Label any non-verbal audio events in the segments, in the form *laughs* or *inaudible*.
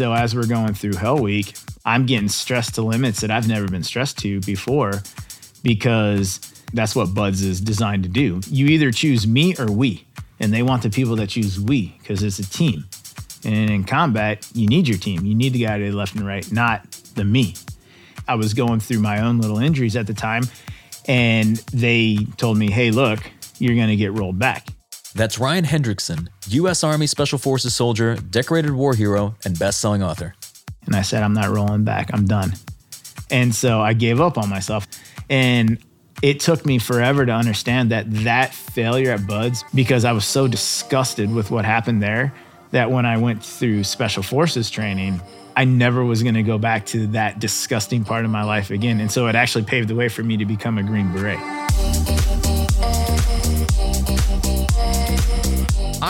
So as we're going through Hell Week, I'm getting stressed to limits that I've never been stressed to before because that's what BUD/S is designed to do. You either choose me or we, and they want the people that choose we because it's a team. And in combat, you need your team. You need the guy to the left and right, not the me. I was going through my own little injuries at the time, and they told me, hey, look, you're going to get rolled back. That's Ryan Hendrickson, U.S. Army Special Forces soldier, decorated war hero, and best selling author. And I said, I'm not rolling back. I'm done. And so I gave up on myself. And it took me forever to understand that that failure at BUD/S, because I was so disgusted with what happened there, that when I went through special forces training, I never was going to go back to that disgusting part of my life again. And so it actually paved the way for me to become a Green Beret.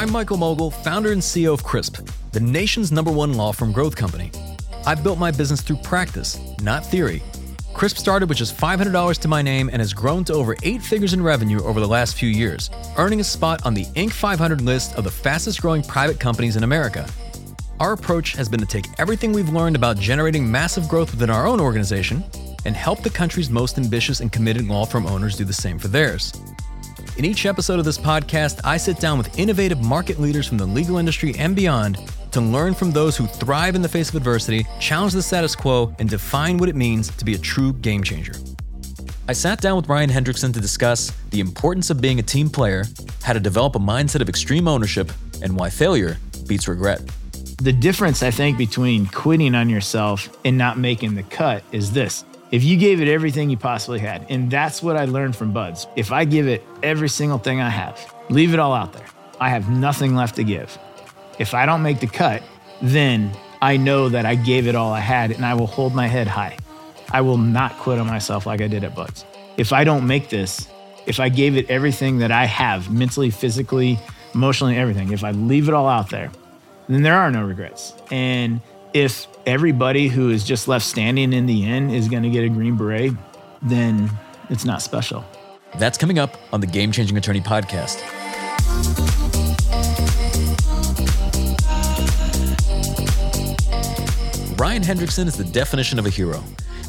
I'm Michael Mogill, founder and CEO of CRISP, the nation's number one law firm growth company. I've built my business through practice, not theory. Crisp started with just $500 to my name and has grown to over eight figures in revenue over the last few years, earning a spot on the Inc. 500 list of the fastest growing private companies in America. Our approach has been to take everything we've learned about generating massive growth within our own organization and help the country's most ambitious and committed law firm owners do the same for theirs. In each episode of this podcast, I sit down with innovative market leaders from the legal industry and beyond to learn from those who thrive in the face of adversity, challenge the status quo, and define what it means to be a true game changer. I sat down with Ryan Hendrickson to discuss the importance of being a team player, how to develop a mindset of extreme ownership, and why failure beats regret. The difference, I think, between quitting on yourself and not making the cut is this. If you gave it everything you possibly had, and that's what I learned from BUD/S, if I give it every single thing I have, leave it all out there, I have nothing left to give. If I don't make the cut, then I know that I gave it all I had and I will hold my head high. I will not quit on myself like I did at BUD/S. If I don't make this, if I gave it everything that I have mentally, physically, emotionally, everything, if I leave it all out there, then there are no regrets. And if everybody who is just left standing in the end is going to get a green beret, then it's not special. That's coming up on the Game Changing Attorney podcast. Ryan Hendrickson is the definition of a hero.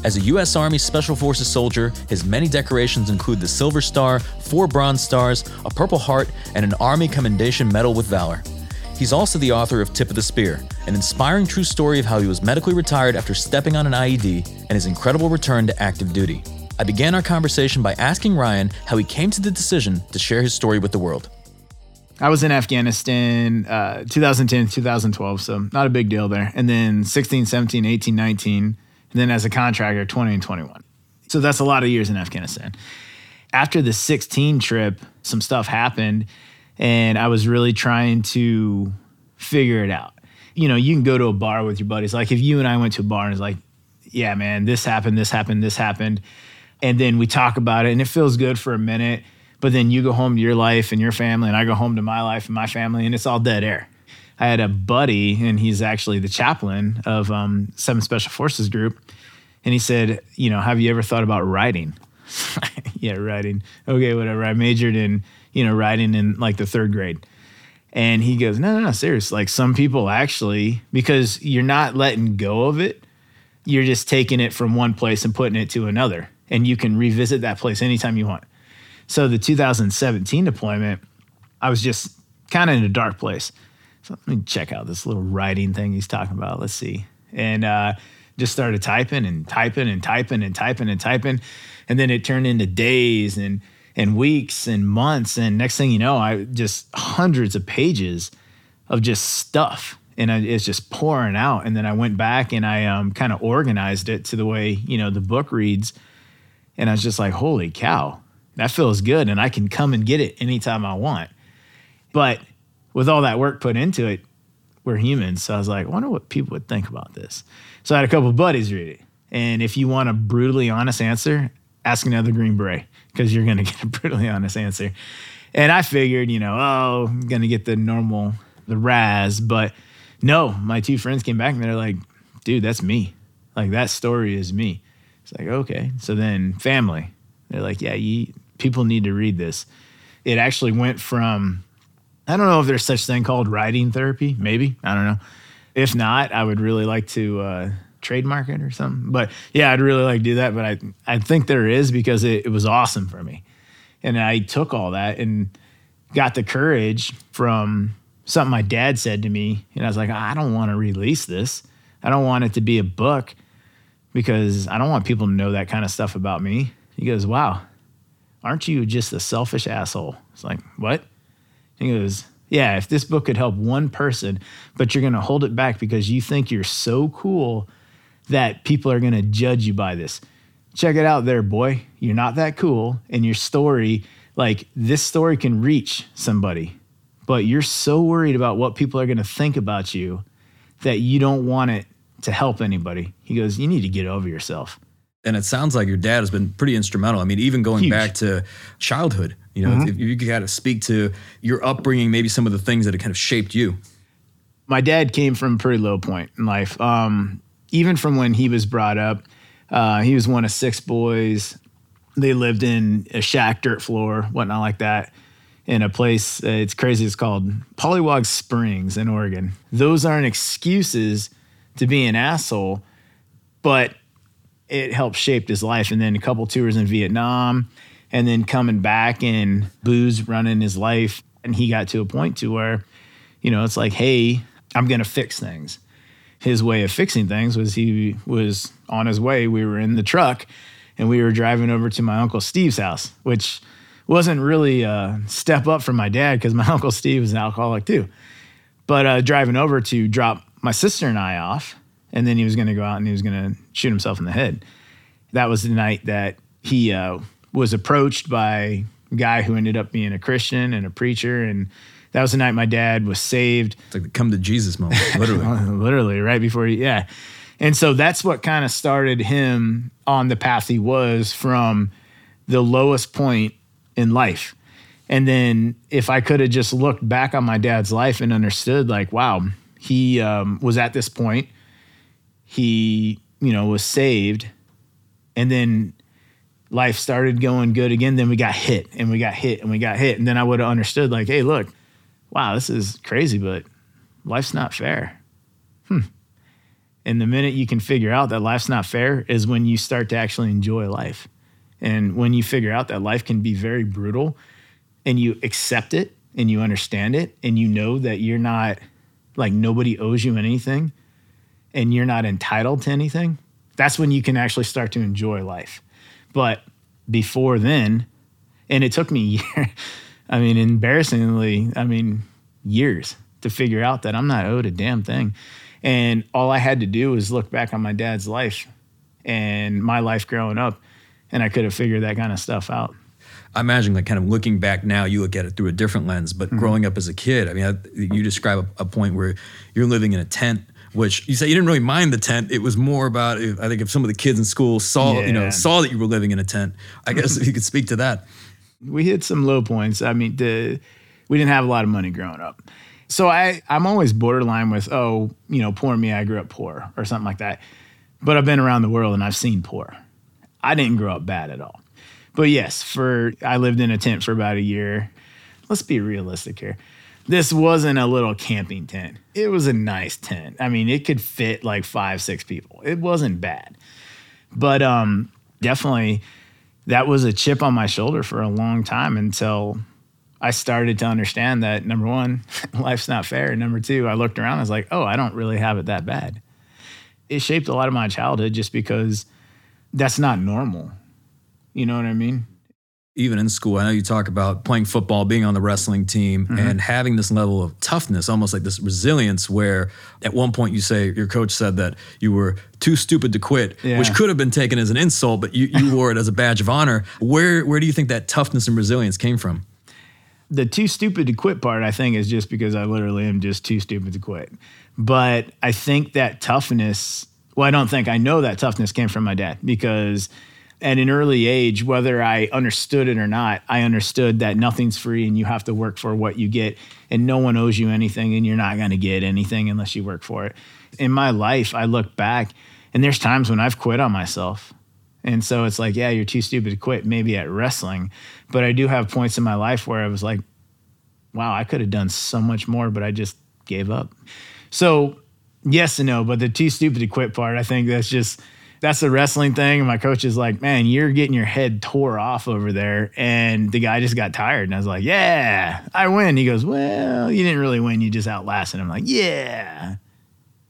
As a U.S. Army Special Forces soldier, his many decorations include the Silver Star, four Bronze Stars, a Purple Heart, and an Army Commendation Medal with Valor. He's also the author of Tip of the Spear, an inspiring true story of how he was medically retired after stepping on an IED and his incredible return to active duty. I began our conversation by asking Ryan how he came to the decision to share his story with the world. I was in Afghanistan uh, 2010, 2012, so not a big deal there. And then 16, 17, 18, 19, and then as a contractor, 20 and 21. So that's a lot of years in Afghanistan. After the 16 trip, some stuff happened, and I was really trying to figure it out. You know, you can go to a bar with your buddies. Like if you and I went to a bar and it's like, yeah, man, this happened, this happened, this happened. And then we talk about it and it feels good for a minute but then you go home to your life and your family, and I go home to my life and my family, and it's all dead air. I had a buddy, and he's actually the chaplain of um, Seven Special Forces Group, and he said, "You know, have you ever thought about writing?" *laughs* yeah, writing. Okay, whatever. I majored in you know writing in like the third grade. And he goes, no, no, no, serious. Like some people actually, because you're not letting go of it, you're just taking it from one place and putting it to another. And you can revisit that place anytime you want. So the 2017 deployment, I was just kind of in a dark place. So let me check out this little writing thing he's talking about. Let's see. And uh, just started typing and typing and typing and typing and typing. And then it turned into days and and weeks and months. And next thing you know, I just hundreds of pages of just stuff. And I, it's just pouring out. And then I went back and I um, kind of organized it to the way, you know, the book reads. And I was just like, holy cow, that feels good and I can come and get it anytime I want. But with all that work put into it, we're humans. So I was like, I wonder what people would think about this. So I had a couple buddies read it. And if you want a brutally honest answer, ask another Green Beret because you're going *laughs* to get a brutally honest answer. And I figured, you know, oh, I'm going to get the normal, the Raz. But no, my two friends came back and they're like, dude, that's me. Like that story is me. It's like, okay. So then family, they're like, yeah, you, people need to read this. It actually went from, I don't know if there's such thing called writing therapy, maybe, I don't know. If not, I would really like to uh, trademark it or something. But yeah, I'd really like to do that. But I, I think there is because it, it was awesome for me. And I took all that and got the courage from something my dad said to me. And I was like, I don't want to release this. I don't want it to be a book because I don't want people to know that kind of stuff about me. He goes, Wow, aren't you just a selfish asshole? It's like, What? He goes, Yeah, if this book could help one person, but you're going to hold it back because you think you're so cool that people are going to judge you by this. Check it out there, boy. You're not that cool. And your story, like this story can reach somebody, but you're so worried about what people are going to think about you that you don't want it to help anybody. He goes, You need to get over yourself. And it sounds like your dad has been pretty instrumental. I mean, even going Huge. back to childhood, you know, if you could kind of speak to your upbringing, maybe some of the things that have kind of shaped you. my dad came from a pretty low point in life. Um, even from when he was brought up, uh, he was one of six boys. They lived in a shack, dirt floor, whatnot like that, in a place. Uh, it's crazy. It's called Pollywog Springs in Oregon. Those aren't excuses to be an asshole, but it helped shape his life. And then a couple tours in Vietnam, and then coming back and booze running his life. And he got to a point to where, you know, it's like, hey, I'm gonna fix things. His way of fixing things was he was on his way. We were in the truck, and we were driving over to my uncle Steve's house, which wasn't really a step up from my dad because my *laughs* uncle Steve was an alcoholic too. But uh, driving over to drop my sister and I off, and then he was going to go out and he was going to shoot himself in the head. That was the night that he uh, was approached by a guy who ended up being a Christian and a preacher, and that was the night my dad was saved. It's like the come to Jesus moment, *laughs* literally. *laughs* literally right before he, yeah. And so that's what kind of started him on the path he was from the lowest point in life. And then if I could have just looked back on my dad's life and understood, like, wow, he um, was at this point, he, you know, was saved, and then life started going good again. Then we got hit and we got hit and we got hit. And then I would have understood, like, hey, look, wow, this is crazy, but life's not fair. Hmm. And the minute you can figure out that life's not fair is when you start to actually enjoy life. And when you figure out that life can be very brutal and you accept it and you understand it and you know that you're not like nobody owes you anything and you're not entitled to anything, that's when you can actually start to enjoy life. But before then, and it took me *laughs* years, I mean, embarrassingly, I mean, years to figure out that I'm not owed a damn thing. And all I had to do was look back on my dad's life and my life growing up, and I could have figured that kind of stuff out. I imagine like kind of looking back now, you look at it through a different lens. But mm-hmm. growing up as a kid, I mean, I, you describe a, a point where you're living in a tent, which you say you didn't really mind the tent. It was more about I think if some of the kids in school saw you know saw that you were living in a tent. I guess *laughs* if you could speak to that. We hit some low points. I mean, the, we didn't have a lot of money growing up. So I, I'm always borderline with, oh, you know, poor me, I grew up poor or something like that. But I've been around the world and I've seen poor. I didn't grow up bad at all. But yes, for I lived in a tent for about a year. Let's be realistic here. This wasn't a little camping tent. It was a nice tent. I mean, it could fit like five, six people. It wasn't bad. But um definitely that was a chip on my shoulder for a long time until I started to understand that number one, *laughs* life's not fair. And number two, I looked around, I was like, oh, I don't really have it that bad. It shaped a lot of my childhood just because that's not normal. You know what I mean? Even in school, I know you talk about playing football, being on the wrestling team, Mm-hmm. and having this level of toughness, almost like this resilience. Where at one point you say your coach said that you were too stupid to quit, Yeah. which could have been taken as an insult, but you, you *laughs* wore it as a badge of honor. Where where do you think that toughness and resilience came from? the too stupid to quit part, I think, is just because I literally am just too stupid to quit. But I think that toughness, well, I don't think I know that toughness came from my dad because at an early age, whether I understood it or not, I understood that nothing's free and you have to work for what you get, and no one owes you anything, and you're not going to get anything unless you work for it. In my life, I look back, and there's times when I've quit on myself. And so it's like, yeah, you're too stupid to quit, maybe at wrestling. But I do have points in my life where I was like, wow, I could have done so much more, but I just gave up. So yes and no, but the too stupid to quit part, I think that's just that's the wrestling thing. And my coach is like, man, you're getting your head tore off over there. And the guy just got tired. And I was like, yeah, I win. He goes, well, you didn't really win. You just outlasted him. I'm like, yeah.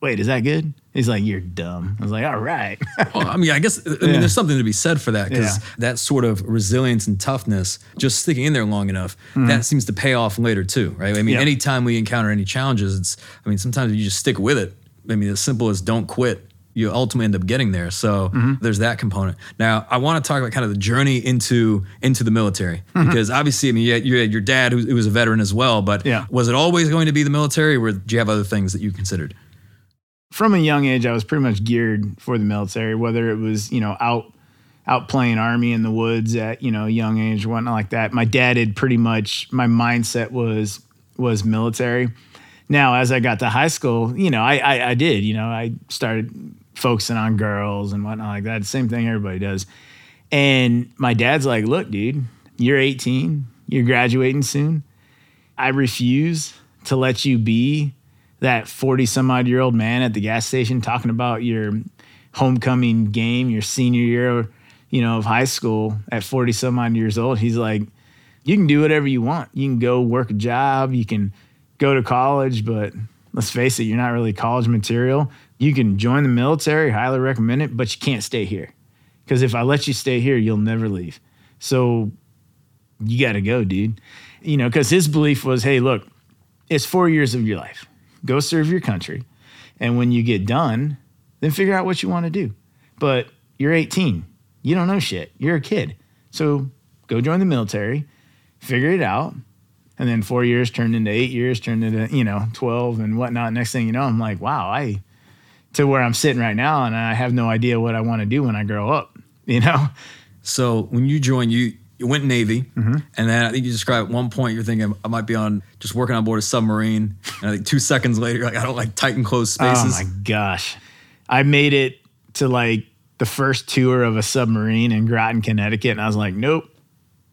Wait, is that good? He's like, you're dumb. I was like, all right. *laughs* well, I mean, I guess, I mean, yeah. there's something to be said for that because yeah. that sort of resilience and toughness, just sticking in there long enough, mm-hmm. that seems to pay off later too, right? I mean, yep. anytime we encounter any challenges, it's, I mean, sometimes you just stick with it. I mean, as simple as don't quit you ultimately end up getting there. So mm-hmm. there's that component. Now I want to talk about kind of the journey into into the military mm-hmm. because obviously I mean you had, you had your dad who, who, was a veteran as well, but yeah. was it always going to be the military, or do you have other things that you considered? From a young age, I was pretty much geared for the military, whether it was you know out out playing army in the woods at you know young age or whatnot like that. My dad had pretty much my mindset was was military. Now, as I got to high school, you know, I, I, I did, you know, I started focusing on girls and whatnot like that. Same thing everybody does. And my dad's like, look, dude, you're 18, you're graduating soon. I refuse to let you be that 40 some odd year old man at the gas station talking about your homecoming game, your senior year, you know, of high school at 40 some odd years old. He's like, you can do whatever you want. You can go work a job, you can go to college, but let's face it, you're not really college material. You can join the military, highly recommend it, but you can't stay here. Because if I let you stay here, you'll never leave. So you got to go, dude. You know, because his belief was hey, look, it's four years of your life. Go serve your country. And when you get done, then figure out what you want to do. But you're 18. You don't know shit. You're a kid. So go join the military, figure it out, and then four years turned into eight years, turned into you know twelve and whatnot. Next thing you know, I'm like, wow, I to where I'm sitting right now, and I have no idea what I want to do when I grow up. You know. So when you joined, you you went Navy, mm-hmm. and then I think you described at one point you're thinking I might be on just working on board a submarine, and I think two seconds later you're like I don't like tight and closed spaces. Oh my gosh, I made it to like the first tour of a submarine in Groton, Connecticut, and I was like, nope,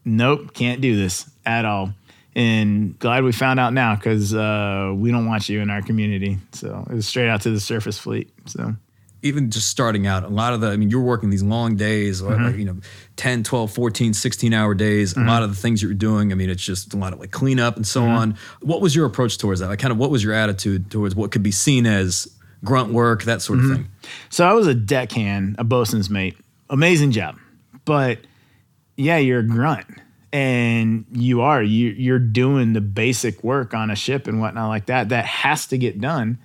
nope, can't do this at all and glad we found out now because uh, we don't want you in our community. So it was straight out to the surface fleet. So even just starting out, a lot of the, I mean, you're working these long days, mm-hmm. like, you know, 10, 12, 14, 16 hour days. Mm-hmm. A lot of the things you're doing, I mean, it's just a lot of like cleanup and so mm-hmm. on. What was your approach towards that? Like, kind of what was your attitude towards what could be seen as grunt work, that sort of mm-hmm. thing? So I was a deckhand, a bosun's mate. Amazing job. But yeah, you're a grunt and you are you you're doing the basic work on a ship and whatnot like that that has to get done.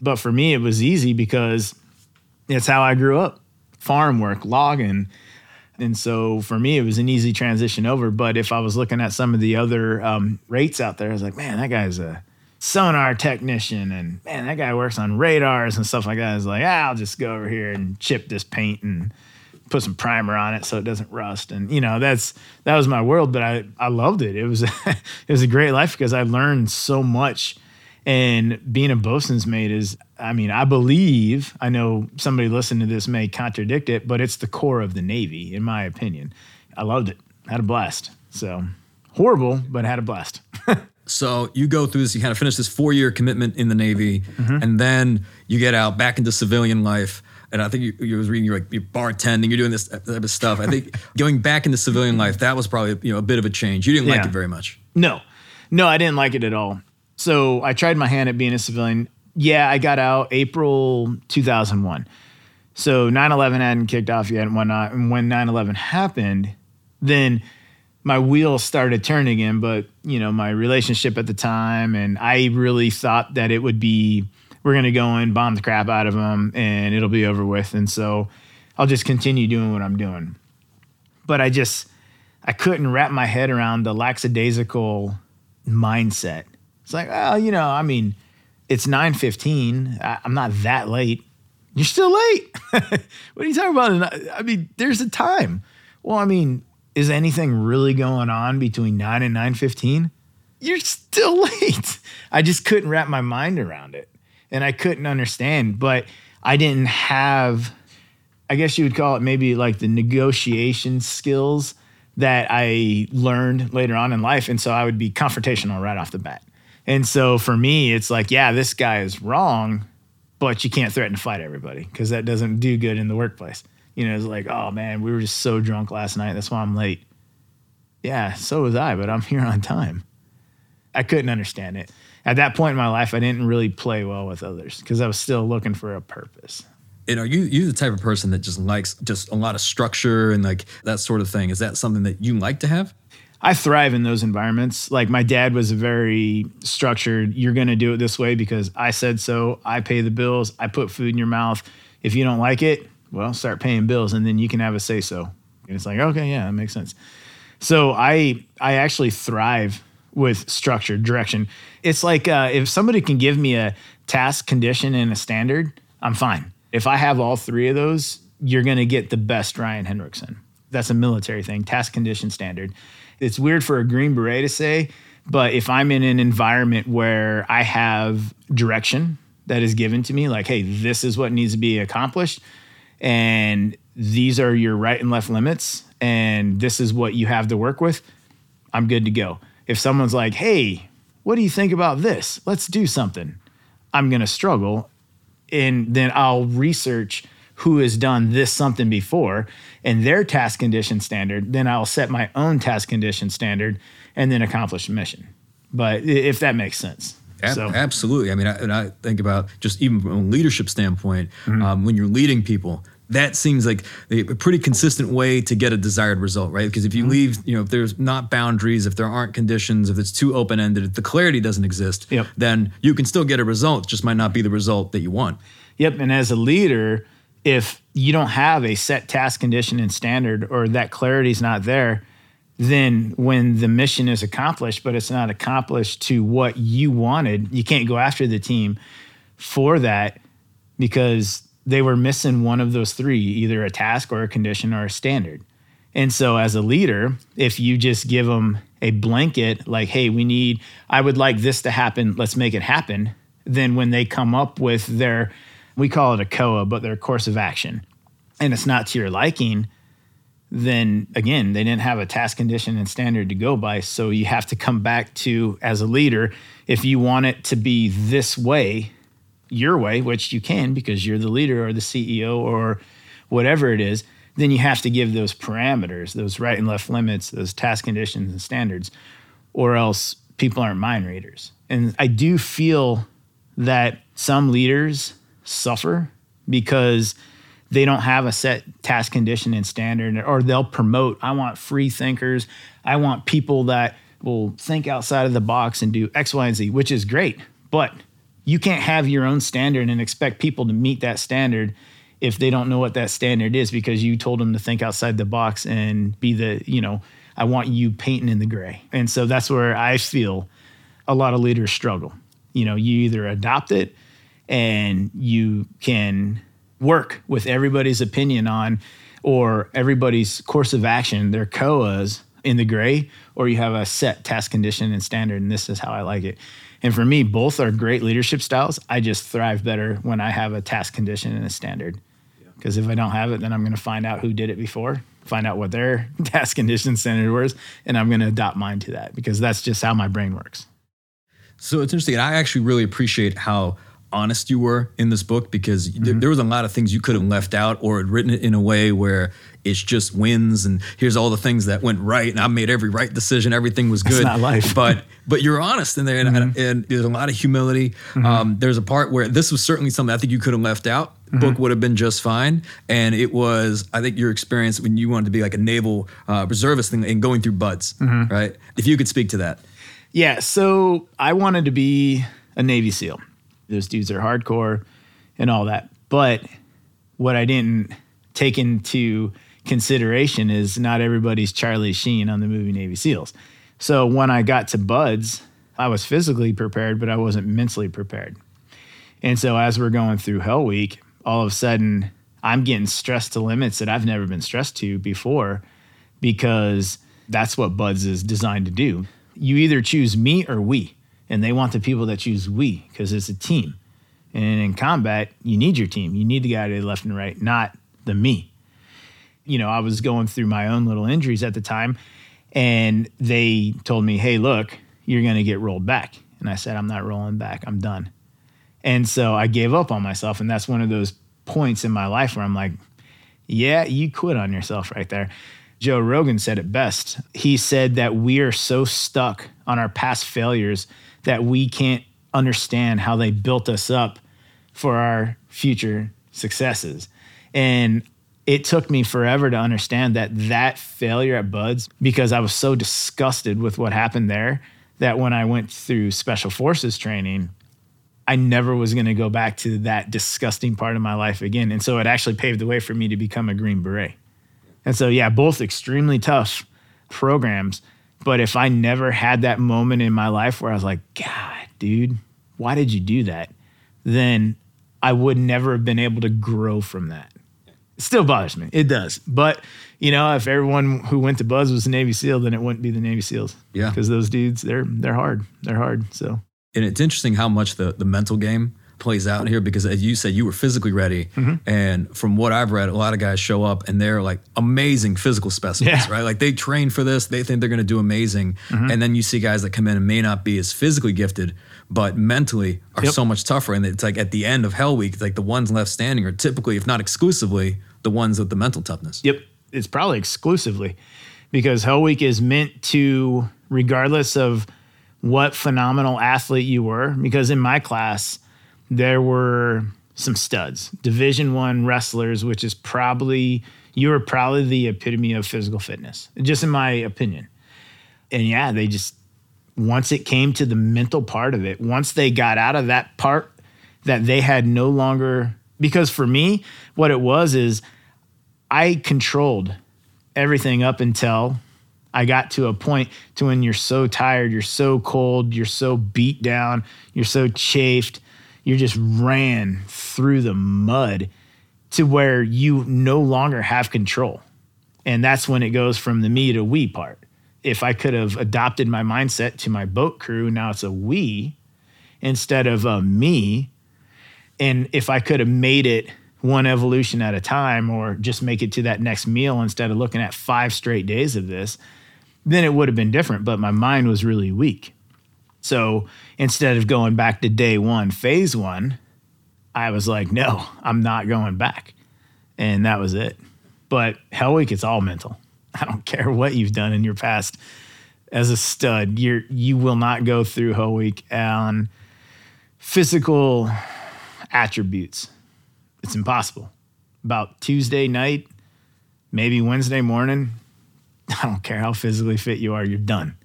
But for me it was easy because it's how i grew up farm work logging. And so for me it was an easy transition over. But if i was looking at some of the other um, rates out there i was like man that guy's a sonar technician and man that guy works on radars and stuff like that. I was like ah, i'll just go over here and chip this paint and put some primer on it so it doesn't rust. And you know, that's that was my world, but I I loved it. It was *laughs* it was a great life because I learned so much. And being a bosun's mate is, I mean, I believe, I know somebody listening to this may contradict it, but it's the core of the Navy, in my opinion. I loved it, had a blast. So horrible, but had a blast. *laughs* so you go through this, you kind of finish this four year commitment in the Navy, mm-hmm. and then you get out back into civilian life and I think you, you was reading you're like you're bartending, you're doing this type of stuff. I think *laughs* going back into civilian life, that was probably you know a bit of a change. You didn't like it very much. No, no, I didn't like it at all. So I tried my hand at being a civilian. Yeah, I got out April 2001. So 9/11 hadn't kicked off yet and whatnot. And when 9/11 happened, then my wheels started turning again. But you know, my relationship at the time, and I really thought that it would be we're going to go in, bomb the crap out of them, and it'll be over with. And so I'll just continue doing what I'm doing. But I just, I couldn't wrap my head around the lackadaisical mindset. It's like, oh, you know, I mean, it's 9.15. I, I'm not that late. You're still late. *laughs* what are you talking about? I mean, there's a time. Well, I mean, is anything really going on between 9 and 9.15? You're still *laughs* late. I just couldn't wrap my mind around it and I couldn't understand. But I didn't have, I guess you would call it maybe like the negotiation skills that I learned later on in life. And so I would be confrontational right off the bat. And so for me, it's like, yeah, this guy is wrong, but you can't threaten to fight everybody because that doesn't do good in the workplace. You know, it's like, oh man, we were just so drunk last night. That's why I'm late. Yeah, so was I, but I'm here on time. I couldn't understand it. At that point in my life, I didn't really play well with others because I was still looking for a purpose. And are you you the type of person that just likes just a lot of structure and like that sort of thing? Is that something that you like to have? I thrive in those environments. Like my dad was very structured. You're going to do it this way because I said so. I pay the bills. I put food in your mouth. If you don't like it, well, start paying bills and then you can have a say so. And it's like, okay, yeah, that makes sense. So I I actually thrive with structure, direction. It's like uh, if somebody can give me a task, condition, and a standard, I'm fine. If I have all three of those, you're going to get the best Ryan Hendrickson. That's a military thing, task, condition, standard. It's weird for a Green Beret to say, but if I'm in an environment where I have direction that is given to me, like, hey, this is what needs to be accomplished, and these are your right and left limits, and this is what you have to work with, I'm good to go. If someone's like, hey, what do you think about this? Let's do something. I'm going to struggle. And then I'll research who has done this something before and their task condition standard. Then I'll set my own task condition standard and then accomplish the mission. But if that makes sense. So. Absolutely. I mean, I, and I think about just even from a leadership standpoint, mm-hmm. um, when you're leading people, that seems like a pretty consistent way to get a desired result, right? Because if you mm-hmm. leave, you know, if there's not boundaries, if there aren't conditions, if it's too open ended, if the clarity doesn't exist, yep. then you can still get a result, just might not be the result that you want. Yep. And as a leader, if you don't have a set task condition and standard or that clarity is not there, then when the mission is accomplished, but it's not accomplished to what you wanted, you can't go after the team for that because they were missing one of those three either a task or a condition or a standard. And so, as a leader, if you just give them a blanket, like, hey, we need, I would like this to happen, let's make it happen, then when they come up with their, we call it a COA, but their course of action, and it's not to your liking, then again, they didn't have a task condition and standard to go by. So you have to come back to, as a leader, if you want it to be this way, your way, which you can because you're the leader or the CEO or whatever it is, then you have to give those parameters, those right and left limits, those task conditions and standards, or else people aren't mind readers. And I do feel that some leaders suffer because they don't have a set task condition and standard, or they'll promote, I want free thinkers. I want people that will think outside of the box and do X, Y, and Z, which is great. But you can't have your own standard and expect people to meet that standard if they don't know what that standard is because you told them to think outside the box and be the, you know, I want you painting in the gray. And so that's where I feel a lot of leaders struggle. You know, you either adopt it and you can work with everybody's opinion on or everybody's course of action, their COAs in the gray, or you have a set task condition and standard, and this is how I like it. And for me, both are great leadership styles. I just thrive better when I have a task condition and a standard. Because if I don't have it, then I'm going to find out who did it before, find out what their *laughs* task condition standard was, and I'm going to adopt mine to that because that's just how my brain works. So it's interesting. I actually really appreciate how honest you were in this book because mm-hmm. th- there was a lot of things you could have left out or had written it in a way where it's just wins and here's all the things that went right and I made every right decision everything was good That's not life but but you're honest in there and, mm-hmm. and there's a lot of humility mm-hmm. um, there's a part where this was certainly something I think you could have left out mm-hmm. book would have been just fine and it was I think your experience when you wanted to be like a naval uh, reservist thing and going through BUD/S mm-hmm. right if you could speak to that yeah so I wanted to be a Navy SEAL those dudes are hardcore and all that. But what I didn't take into consideration is not everybody's Charlie Sheen on the movie Navy SEALs. So when I got to BUD/S, I was physically prepared, but I wasn't mentally prepared. And so as we're going through Hell Week, all of a sudden I'm getting stressed to limits that I've never been stressed to before because that's what BUD/S is designed to do. You either choose me or we and they want the people that choose we because it's a team. And in combat, you need your team. You need the guy to the left and right, not the me. You know, I was going through my own little injuries at the time, and they told me, "Hey, look, you're going to get rolled back." And I said, "I'm not rolling back. I'm done." And so I gave up on myself. And that's one of those points in my life where I'm like, yeah, you quit on yourself right there. Joe Rogan said it best. He said that we are so stuck on our past failures that we can't understand how they built us up for our future successes. And it took me forever to understand that that failure at BUD/S, because I was so disgusted with what happened there, that when I went through special forces training, I never was going to go back to that disgusting part of my life again. And so it actually paved the way for me to become a Green Beret. And so, yeah, both extremely tough programs. But if I never had that moment in my life where I was like, God, dude, why did you do that? Then I would never have been able to grow from that. It still bothers me. It does. But, you know, if everyone who went to BUD/S was a Navy SEAL, then it wouldn't be the Navy SEALs. Yeah. Because those dudes, they're they're hard. They're hard. So And it's interesting how much the, the mental game plays out here because as you said, you were physically ready. Mm-hmm. And from what I've read, a lot of guys show up and they're like amazing physical specimens, Yeah. right? Like they train for this, they think they're going to do amazing. Mm-hmm. And then you see guys that come in and may not be as physically gifted, but mentally are Yep. so much tougher. And it's like at the end of Hell Week, like the ones left standing are typically, if not exclusively, the ones with the mental toughness. Yep. It's probably exclusively because Hell Week is meant to, regardless of what phenomenal athlete you were, because in my class, there were some studs, Division One wrestlers, which is probably, you were probably the epitome of physical fitness, just in my opinion. And yeah, they just, once it came to the mental part of it, once they got out of that part that they had no longer, because for me, what it was is I controlled everything up until I got to a point to when you're so tired, you're so cold, you're so beat down, you're so chafed, you just ran through the mud to where you no longer have control. And that's when it goes from the me to we part. If I could have adopted my mindset to my boat crew, now it's a we instead of a me. And if I could have made it one evolution at a time or just make it to that next meal instead of looking at five straight days of this, then it would have been different. But my mind was really weak. So instead of going back to day one, phase one, I was like, no, I'm not going back. And that was it. But Hell Week, it's all mental. *laughs* I don't care what you've done in your past as a stud. You're you will not go through Hell Week on physical attributes. It's impossible. About Tuesday night, maybe Wednesday morning, *laughs* I don't care how physically fit you are, you're done.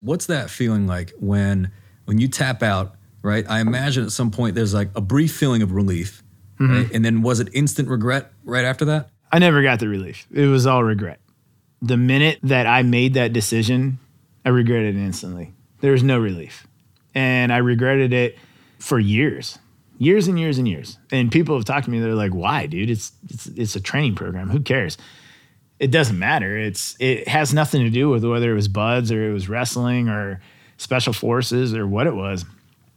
What's that feeling like when when you tap out, right? I imagine at some point there's like a brief feeling of relief, mm-hmm. right? And then was it instant regret right after that? I never got the relief. It was all regret. The minute that I made that decision, I regretted it instantly. There was no relief. And I regretted it for years. Years and years and years. And people have talked to me, they're like, why, dude? It's it's it's a training program. Who cares? It doesn't matter. It's it has nothing to do with whether it was BUD/S or it was wrestling or special forces or what it was.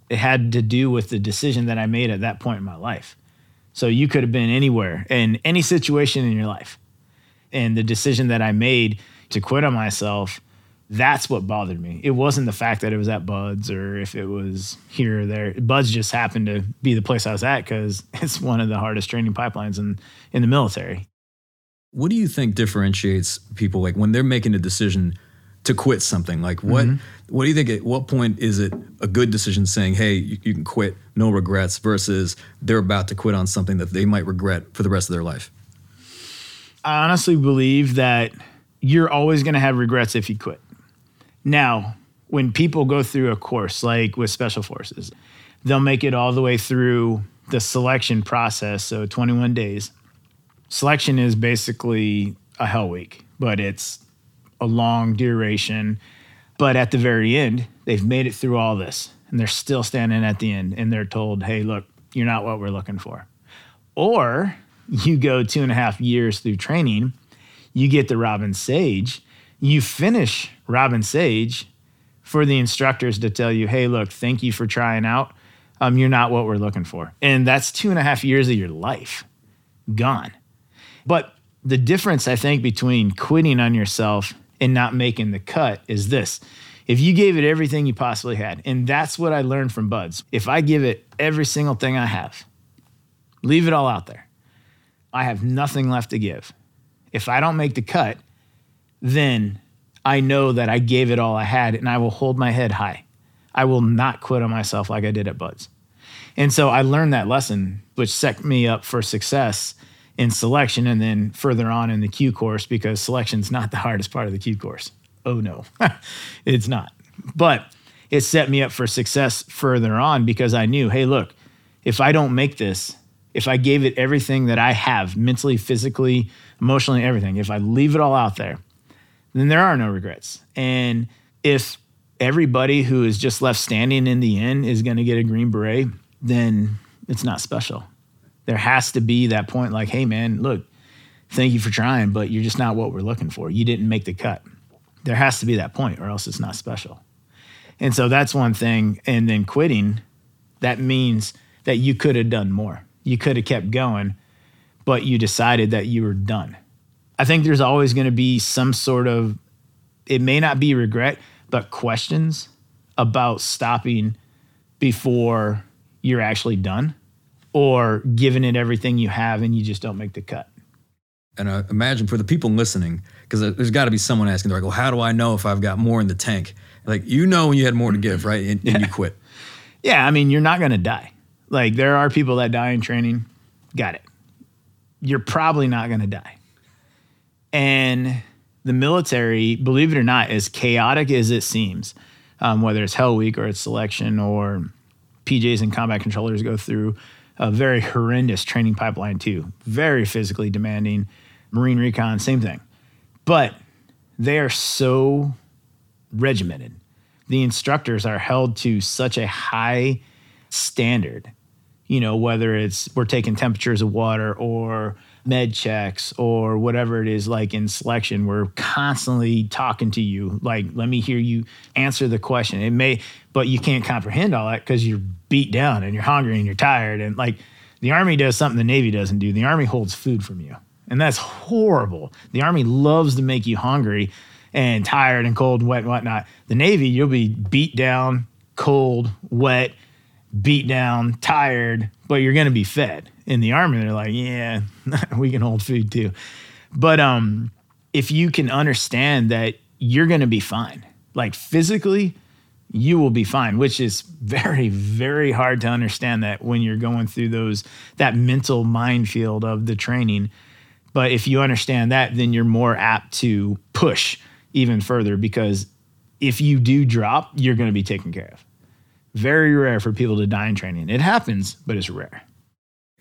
It had to do with the decision that I made at that point in my life. So you could have been anywhere in any situation in your life. And the decision that I made to quit on myself, that's what bothered me. It wasn't the fact that it was at BUD/S or if it was here or there. BUD/S just happened to be the place I was at because *laughs* it's one of the hardest training pipelines in, in the military. What do you think differentiates people like when they're making a decision to quit something? Like what mm-hmm. what do you think at what point is it a good decision saying, "Hey, you, you can quit, no regrets" versus they're about to quit on something that they might regret for the rest of their life? I honestly believe that you're always going to have regrets if you quit. Now, when people go through a course like with special forces, they'll make it all the way through the selection process, so 21 days. Selection is basically a hell week, but it's a long duration. But at the very end, they've made it through all this and they're still standing at the end and they're told, hey, look, you're not what we're looking for. Or you go two and a half years through training, you get the Robin Sage, you finish Robin Sage for the instructors to tell you, hey, look, thank you for trying out. Um, you're not what we're looking for. And that's two and a half years of your life gone. But the difference, I think, between quitting on yourself and not making the cut is this If you gave it everything you possibly had, and that's what I learned from BUD/S. If I give it every single thing I have, leave it all out there, I have nothing left to give. If I don't make the cut, then I know that I gave it all I had and I will hold my head high. I will not quit on myself like I did at BUD/S. And so I learned that lesson, which set me up for success in selection and then further on in the Q course because selection's not the hardest part of the Q course. Oh no, *laughs* it's not. But it set me up for success further on because I knew, hey, look, if I don't make this, if I gave it everything that I have mentally, physically, emotionally, everything, if I leave it all out there, then there are no regrets. And if everybody who is just left standing in the end is going to get a green beret, then it's not special. There has to be that point like, hey, man, look, thank you for trying, but you're just not what we're looking for. You didn't make the cut. There has to be that point, or else it's not special. And so that's one thing. And then quitting, that means that you could have done more. You could have kept going, but you decided that you were done. I think there's always going to be some sort of, it may not be regret, but questions about stopping before you're actually done or giving it everything you have and you just don't make the cut. And uh, imagine for the people listening, because there's got to be someone asking, they're like, well, how do I know if I've got more in the tank? Like, you know, when you had more to give, right? And, and you *laughs* quit. Yeah. I mean, you're not going to die. Like, there are people that die in training. Got it. You're probably not going to die. And the military, believe it or not, as chaotic as it seems, um, whether it's Hell Week or it's selection or PJs and combat controllers go through a very horrendous training pipeline too, very physically demanding. Marine recon, same thing. But they are so regimented. The instructors are held to such a high standard, you know, whether it's we're taking temperatures of water or med checks or whatever it is like in selection we're constantly talking to you. Like let me hear you answer the question. It may but you can't comprehend all that because you're beat down and you're hungry and you're tired. And like the army does something the navy doesn't do. The army holds food from you. And that's horrible. The army loves to make you hungry and tired and cold and wet and whatnot. The navy you'll be beat down cold wet beat down tired but you're going to be fed. In the army they're like yeah *laughs* we can hold food too. But um if you can understand that you're going to be fine like physically you will be fine which is *laughs* very very hard to understand that when you're going through those that mental minefield of the training. But if you understand that then you're more apt to push even further because if you do drop you're going to be taken care of very rare for people to die in training it happens but it's rare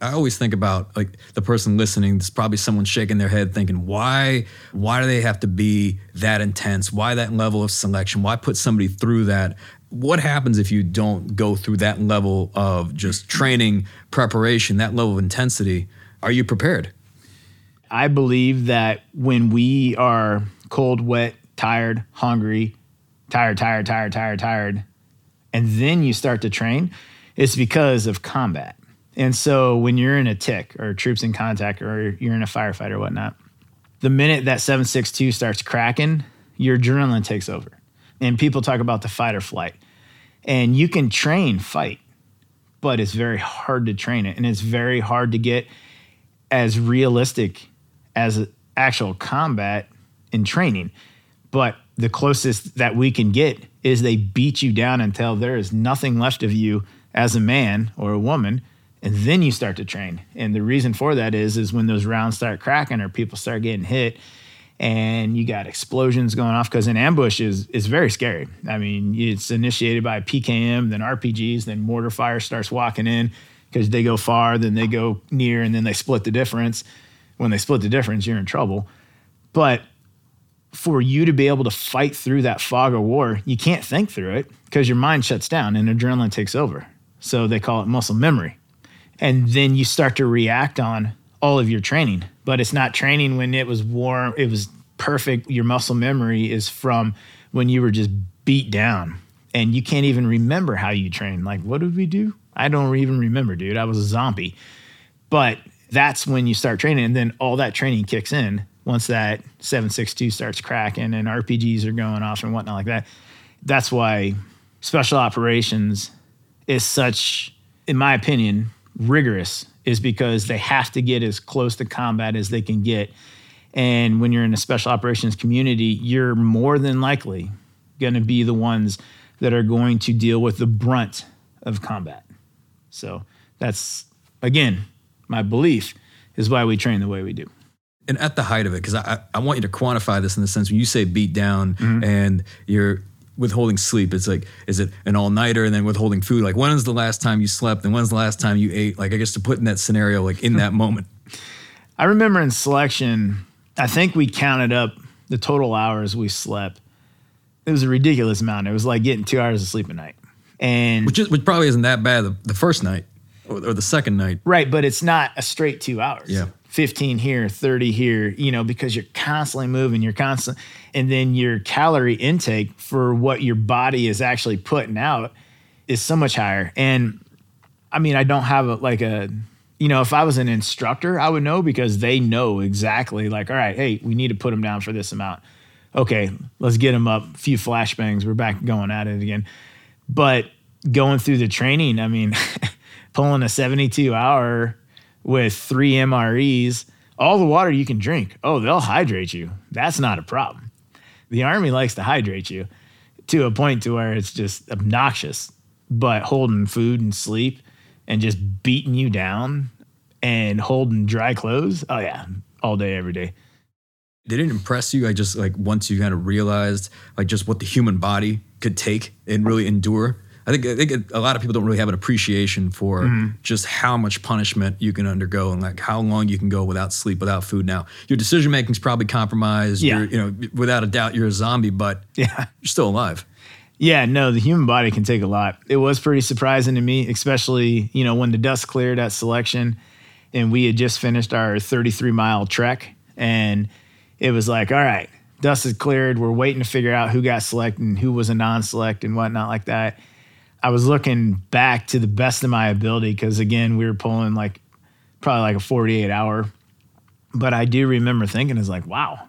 I always think about like the person listening. There's probably someone shaking their head, thinking, "Why? Why do they have to be that intense? Why that level of selection? Why put somebody through that? What happens if you don't go through that level of just training, preparation, that level of intensity? Are you prepared?" I believe that when we are cold, wet, tired, hungry, tired, tired, tired, tired, tired, and then you start to train, it's because of combat and so when you're in a TIC or troops in contact or you're in a firefight or whatnot, the minute that 762 starts cracking, your adrenaline takes over. And people talk about the fight or flight. And you can train fight, but it's very hard to train it. And it's very hard to get as realistic as actual combat in training. But the closest that we can get is they beat you down until there is nothing left of you as a man or a woman and then you start to train. And the reason for that is is when those rounds start cracking or people start getting hit and you got explosions going off because an ambush is is very scary. I mean, it's initiated by PKM, then RPGs, then mortar fire starts walking in because they go far, then they go near, and then they split the difference. When they split the difference, you're in trouble. But for you to be able to fight through that fog of war, you can't think through it because your mind shuts down and adrenaline takes over. So they call it muscle memory and then you start to react on all of your training. But it's not training when it was warm, it was perfect. Your muscle memory is from when you were just beat down and you can't even remember how you trained. Like, what did we do? I don't even remember, dude. I was a zombie. But that's when you start training, and then all that training kicks in once that 762 starts cracking and RPGs are going off and whatnot like that. That's why special operations is such, in my opinion, rigorous, is because they have to get as close to combat as they can get. And when you're in a special operations community, you're more than likely going to be the ones that are going to deal with the brunt of combat. So that's, again, my belief is why we train the way we do. And at the height of it, because I, I want you to quantify this in the sense when you say beat down mm-hmm. and you're withholding sleep, it's like, is it an all nighter and then withholding food? Like, when is the last time you slept and when's the last time you ate? Like, I guess to put in that scenario, like in that *laughs* moment. I remember in selection, I think we counted up the total hours we slept. It was a ridiculous amount. It was like getting two hours of sleep a night. And which, is, which probably isn't that bad the, the first night or, or the second night. Right. But it's not a straight two hours. Yeah. 15 here, 30 here, you know, because you're constantly moving, you're constant, and then your calorie intake for what your body is actually putting out is so much higher. And I mean, I don't have a, like a, you know, if I was an instructor, I would know because they know exactly like, all right, hey, we need to put them down for this amount. Okay, let's get them up. A few flashbangs. We're back going at it again. But going through the training, I mean, *laughs* pulling a 72 hour with three MREs, all the water you can drink. Oh, they'll hydrate you. That's not a problem. The army likes to hydrate you to a point to where it's just obnoxious. But holding food and sleep and just beating you down and holding dry clothes, oh yeah, all day every day. Did it impress you? I just like once you kind of realized like just what the human body could take and really endure I think I think a lot of people don't really have an appreciation for mm-hmm. just how much punishment you can undergo and like how long you can go without sleep, without food. Now, your decision making is probably compromised. Yeah. You're, you know, without a doubt, you're a zombie, but yeah, you're still alive. Yeah, no, the human body can take a lot. It was pretty surprising to me, especially you know when the dust cleared at selection, and we had just finished our 33 mile trek, and it was like, all right, dust is cleared. We're waiting to figure out who got selected and who was a non-select and whatnot like that I was looking back to the best of my ability because again, we were pulling like probably like a 48 hour. But I do remember thinking, is like, wow,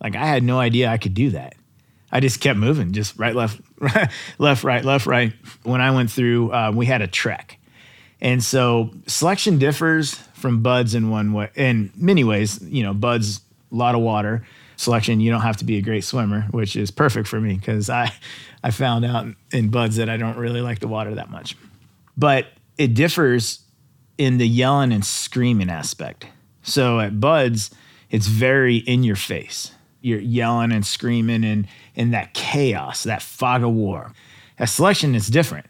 like I had no idea I could do that. I just kept moving, just right, left, right, *laughs* left, right, left, right. When I went through, uh, we had a trek. And so selection differs from BUD/S in one way, in many ways. You know, BUD/S, a lot of water. Selection, you don't have to be a great swimmer, which is perfect for me because I, I found out in BUD/S that I don't really like the water that much. But it differs in the yelling and screaming aspect. So at BUD/S, it's very in your face. You're yelling and screaming and in that chaos, that fog of war. At selection, it's different.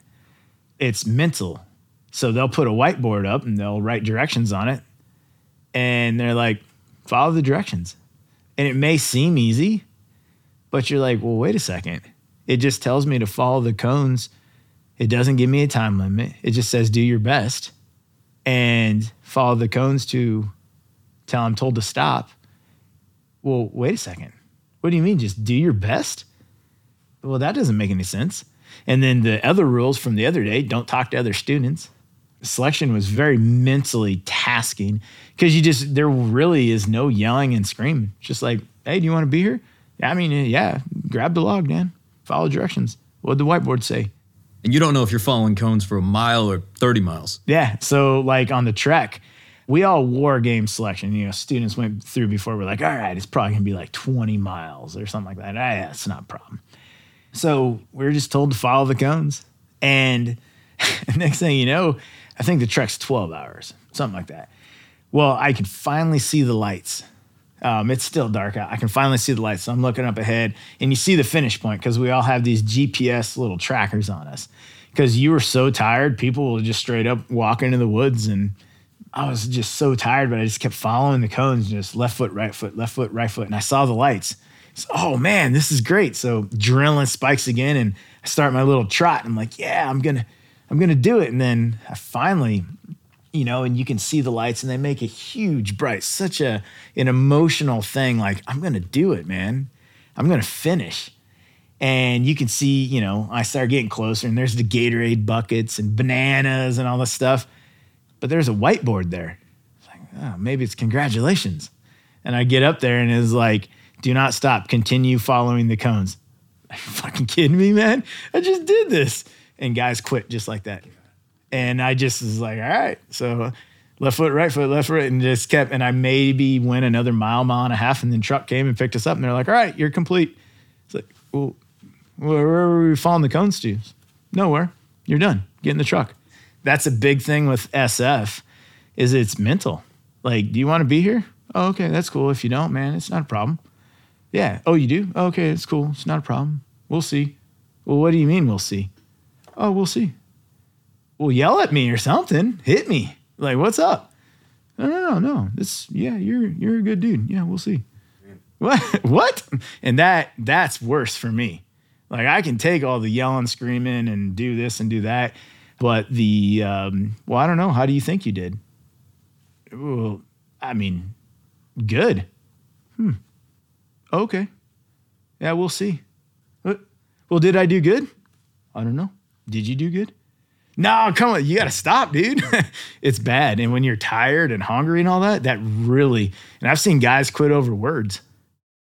It's mental. So they'll put a whiteboard up and they'll write directions on it. And they're like, follow the directions. And it may seem easy, but you're like, well, wait a second it just tells me to follow the cones. It doesn't give me a time limit. It just says do your best and follow the cones to tell I'm told to stop. Well, wait a second. What do you mean? Just do your best? Well, that doesn't make any sense. And then the other rules from the other day don't talk to other students. Selection was very mentally tasking because you just, there really is no yelling and screaming. Just like, hey, do you want to be here? I mean, yeah, grab the log, man. follow directions. What did the whiteboard say? And you don't know if you're following cones for a mile or 30 miles. Yeah. So, like on the trek, we all war game selection. You know, students went through before. We're like, all right, it's probably gonna be like 20 miles or something like that. Ah, yeah, it's not a problem. So we are just told to follow the cones. And *laughs* next thing you know, I think the trek's 12 hours, something like that. Well, I can finally see the lights um, it's still dark out. I can finally see the lights. So I'm looking up ahead and you see the finish point because we all have these GPS little trackers on us. Because you were so tired, people will just straight up walk into the woods. And I was just so tired, but I just kept following the cones, just left foot, right foot, left foot, right foot. And I saw the lights. So, oh man, this is great. So adrenaline spikes again and I start my little trot. I'm like, yeah, I'm to, I'm going to do it. And then I finally you know, and you can see the lights and they make a huge bright, such a an emotional thing. Like, I'm gonna do it, man. I'm gonna finish. And you can see, you know, I start getting closer and there's the Gatorade buckets and bananas and all this stuff. But there's a whiteboard there. It's like, oh, maybe it's congratulations. And I get up there and it's like, do not stop, continue following the cones. *laughs* Are you fucking kidding me, man? I just did this. And guys quit just like that. And I just was like, all right. So left foot, right foot, left foot, and just kept. And I maybe went another mile, mile and a half, and then truck came and picked us up. And they're like, all right, you're complete. It's like, well, where were we falling the cones to? Nowhere. You're done. Get in the truck. That's a big thing with SF, is it's mental. Like, do you want to be here? Oh, okay, that's cool. If you don't, man, it's not a problem. Yeah. Oh, you do? Oh, okay, it's cool. It's not a problem. We'll see. Well, what do you mean we'll see? Oh, we'll see. Well, yell at me or something. Hit me. Like, what's up? No, no, no, no. This, yeah, you're you're a good dude. Yeah, we'll see. What? *laughs* What? And that that's worse for me. Like I can take all the yelling, screaming, and do this and do that, but the um, well, I don't know. How do you think you did? Well, I mean, good. Hmm. Okay. Yeah, we'll see. Uh, Well, did I do good? I don't know. Did you do good? No, come on. You got to stop, dude. *laughs* it's bad. And when you're tired and hungry and all that, that really, and I've seen guys quit over words.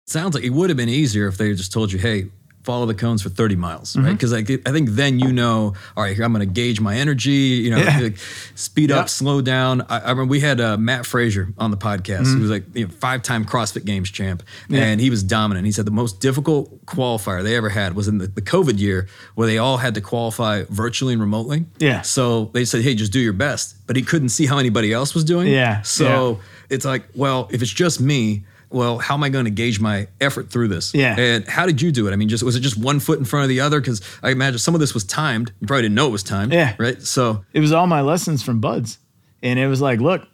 Sounds like it would have been easier if they just told you, hey, follow the cones for 30 miles, Mm-hmm. right? Because I, I think then you know, all right, here I'm going to gauge my energy, you know, Yeah. like, speed Yeah. up, slow down. I, I remember we had uh, Mat Fraser on the podcast. He was like you know, five time CrossFit Games champ, Mm-hmm. Yeah. and he was dominant. He said the most difficult qualifier they ever had was in the, the COVID year where they all had to qualify virtually and remotely. Yeah. So they said, hey, just do your best. But he couldn't see how anybody else was doing. Yeah, So it's like, well, if it's just me, well, how am I going to gauge my effort through this? Yeah. And how did you do it? I mean, just was it just one foot in front of the other? Because I imagine some of this was timed. You probably didn't know it was timed. Yeah. Right. So it was all my lessons from BUD/S and it was like look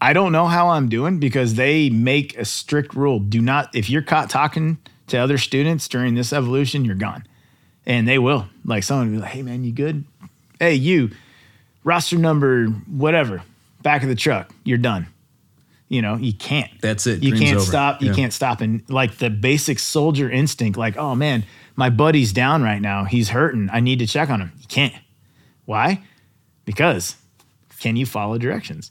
i don't know how i'm doing because they make a strict rule do not if you're caught talking to other students during this evolution you're gone and they will like someone will be like hey man you good hey you roster number whatever back of the truck you're done you know you can't. That's it. you Dream's can't over. stop you Yeah. can't stop. And like the basic soldier instinct like oh man my buddy's down right now. He's hurting. I need to check on him. You can't. Why? Because can you follow directions?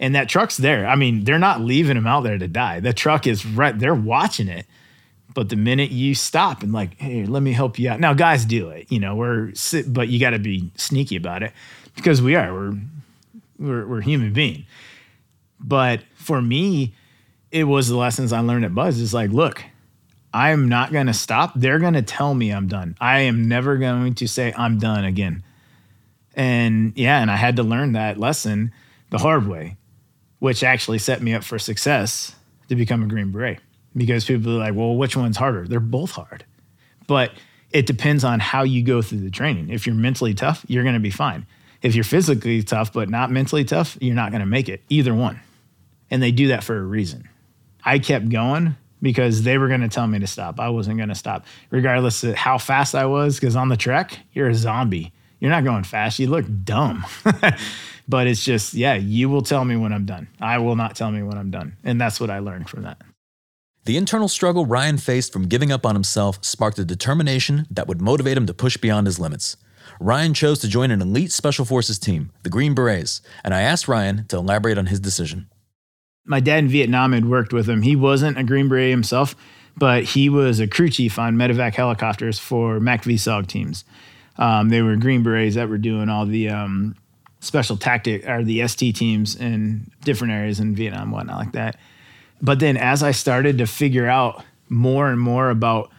And that truck's there. I mean they're not leaving him out there to die. The truck is right they're watching it. But the minute you stop and like hey let me help you out. Now guys do it you know we're sit- but you got to be sneaky about it. Because we are. We're we're, we're human being. But for me it was the lessons i learned at BUD/S it's like look i'm not going to stop they're going to tell me i'm done i am never going to say i'm done again and yeah, and I had to learn that lesson the hard way, which actually set me up for success to become a Green Beret. Because people are like, well, which one's harder? They're both hard. But it depends on how you go through the training. If you're mentally tough, you're going to be fine. If you're physically tough, but not mentally tough, you're not going to make it, either one. And they do that for a reason. I kept going because they were going to tell me to stop. I wasn't going to stop, regardless of how fast I was. Because on the trek, you're a zombie. You're not going fast. You look dumb. *laughs* but it's just, yeah, you will tell me when I'm done. I will not tell me when I'm done. And that's what I learned from that. The internal struggle Ryan faced from giving up on himself sparked a determination that would motivate him to push beyond his limits. Ryan chose to join an elite special forces team, the Green Berets, and I asked Ryan to elaborate on his decision. My dad in Vietnam had worked with him. He wasn't a Green Beret himself, but he was a crew chief on medevac helicopters for MACV-SOG teams. Um, they were Green Berets that were doing all the um, special tactic or the ST teams in different areas in Vietnam, whatnot like that. But then as I started to figure out more and more about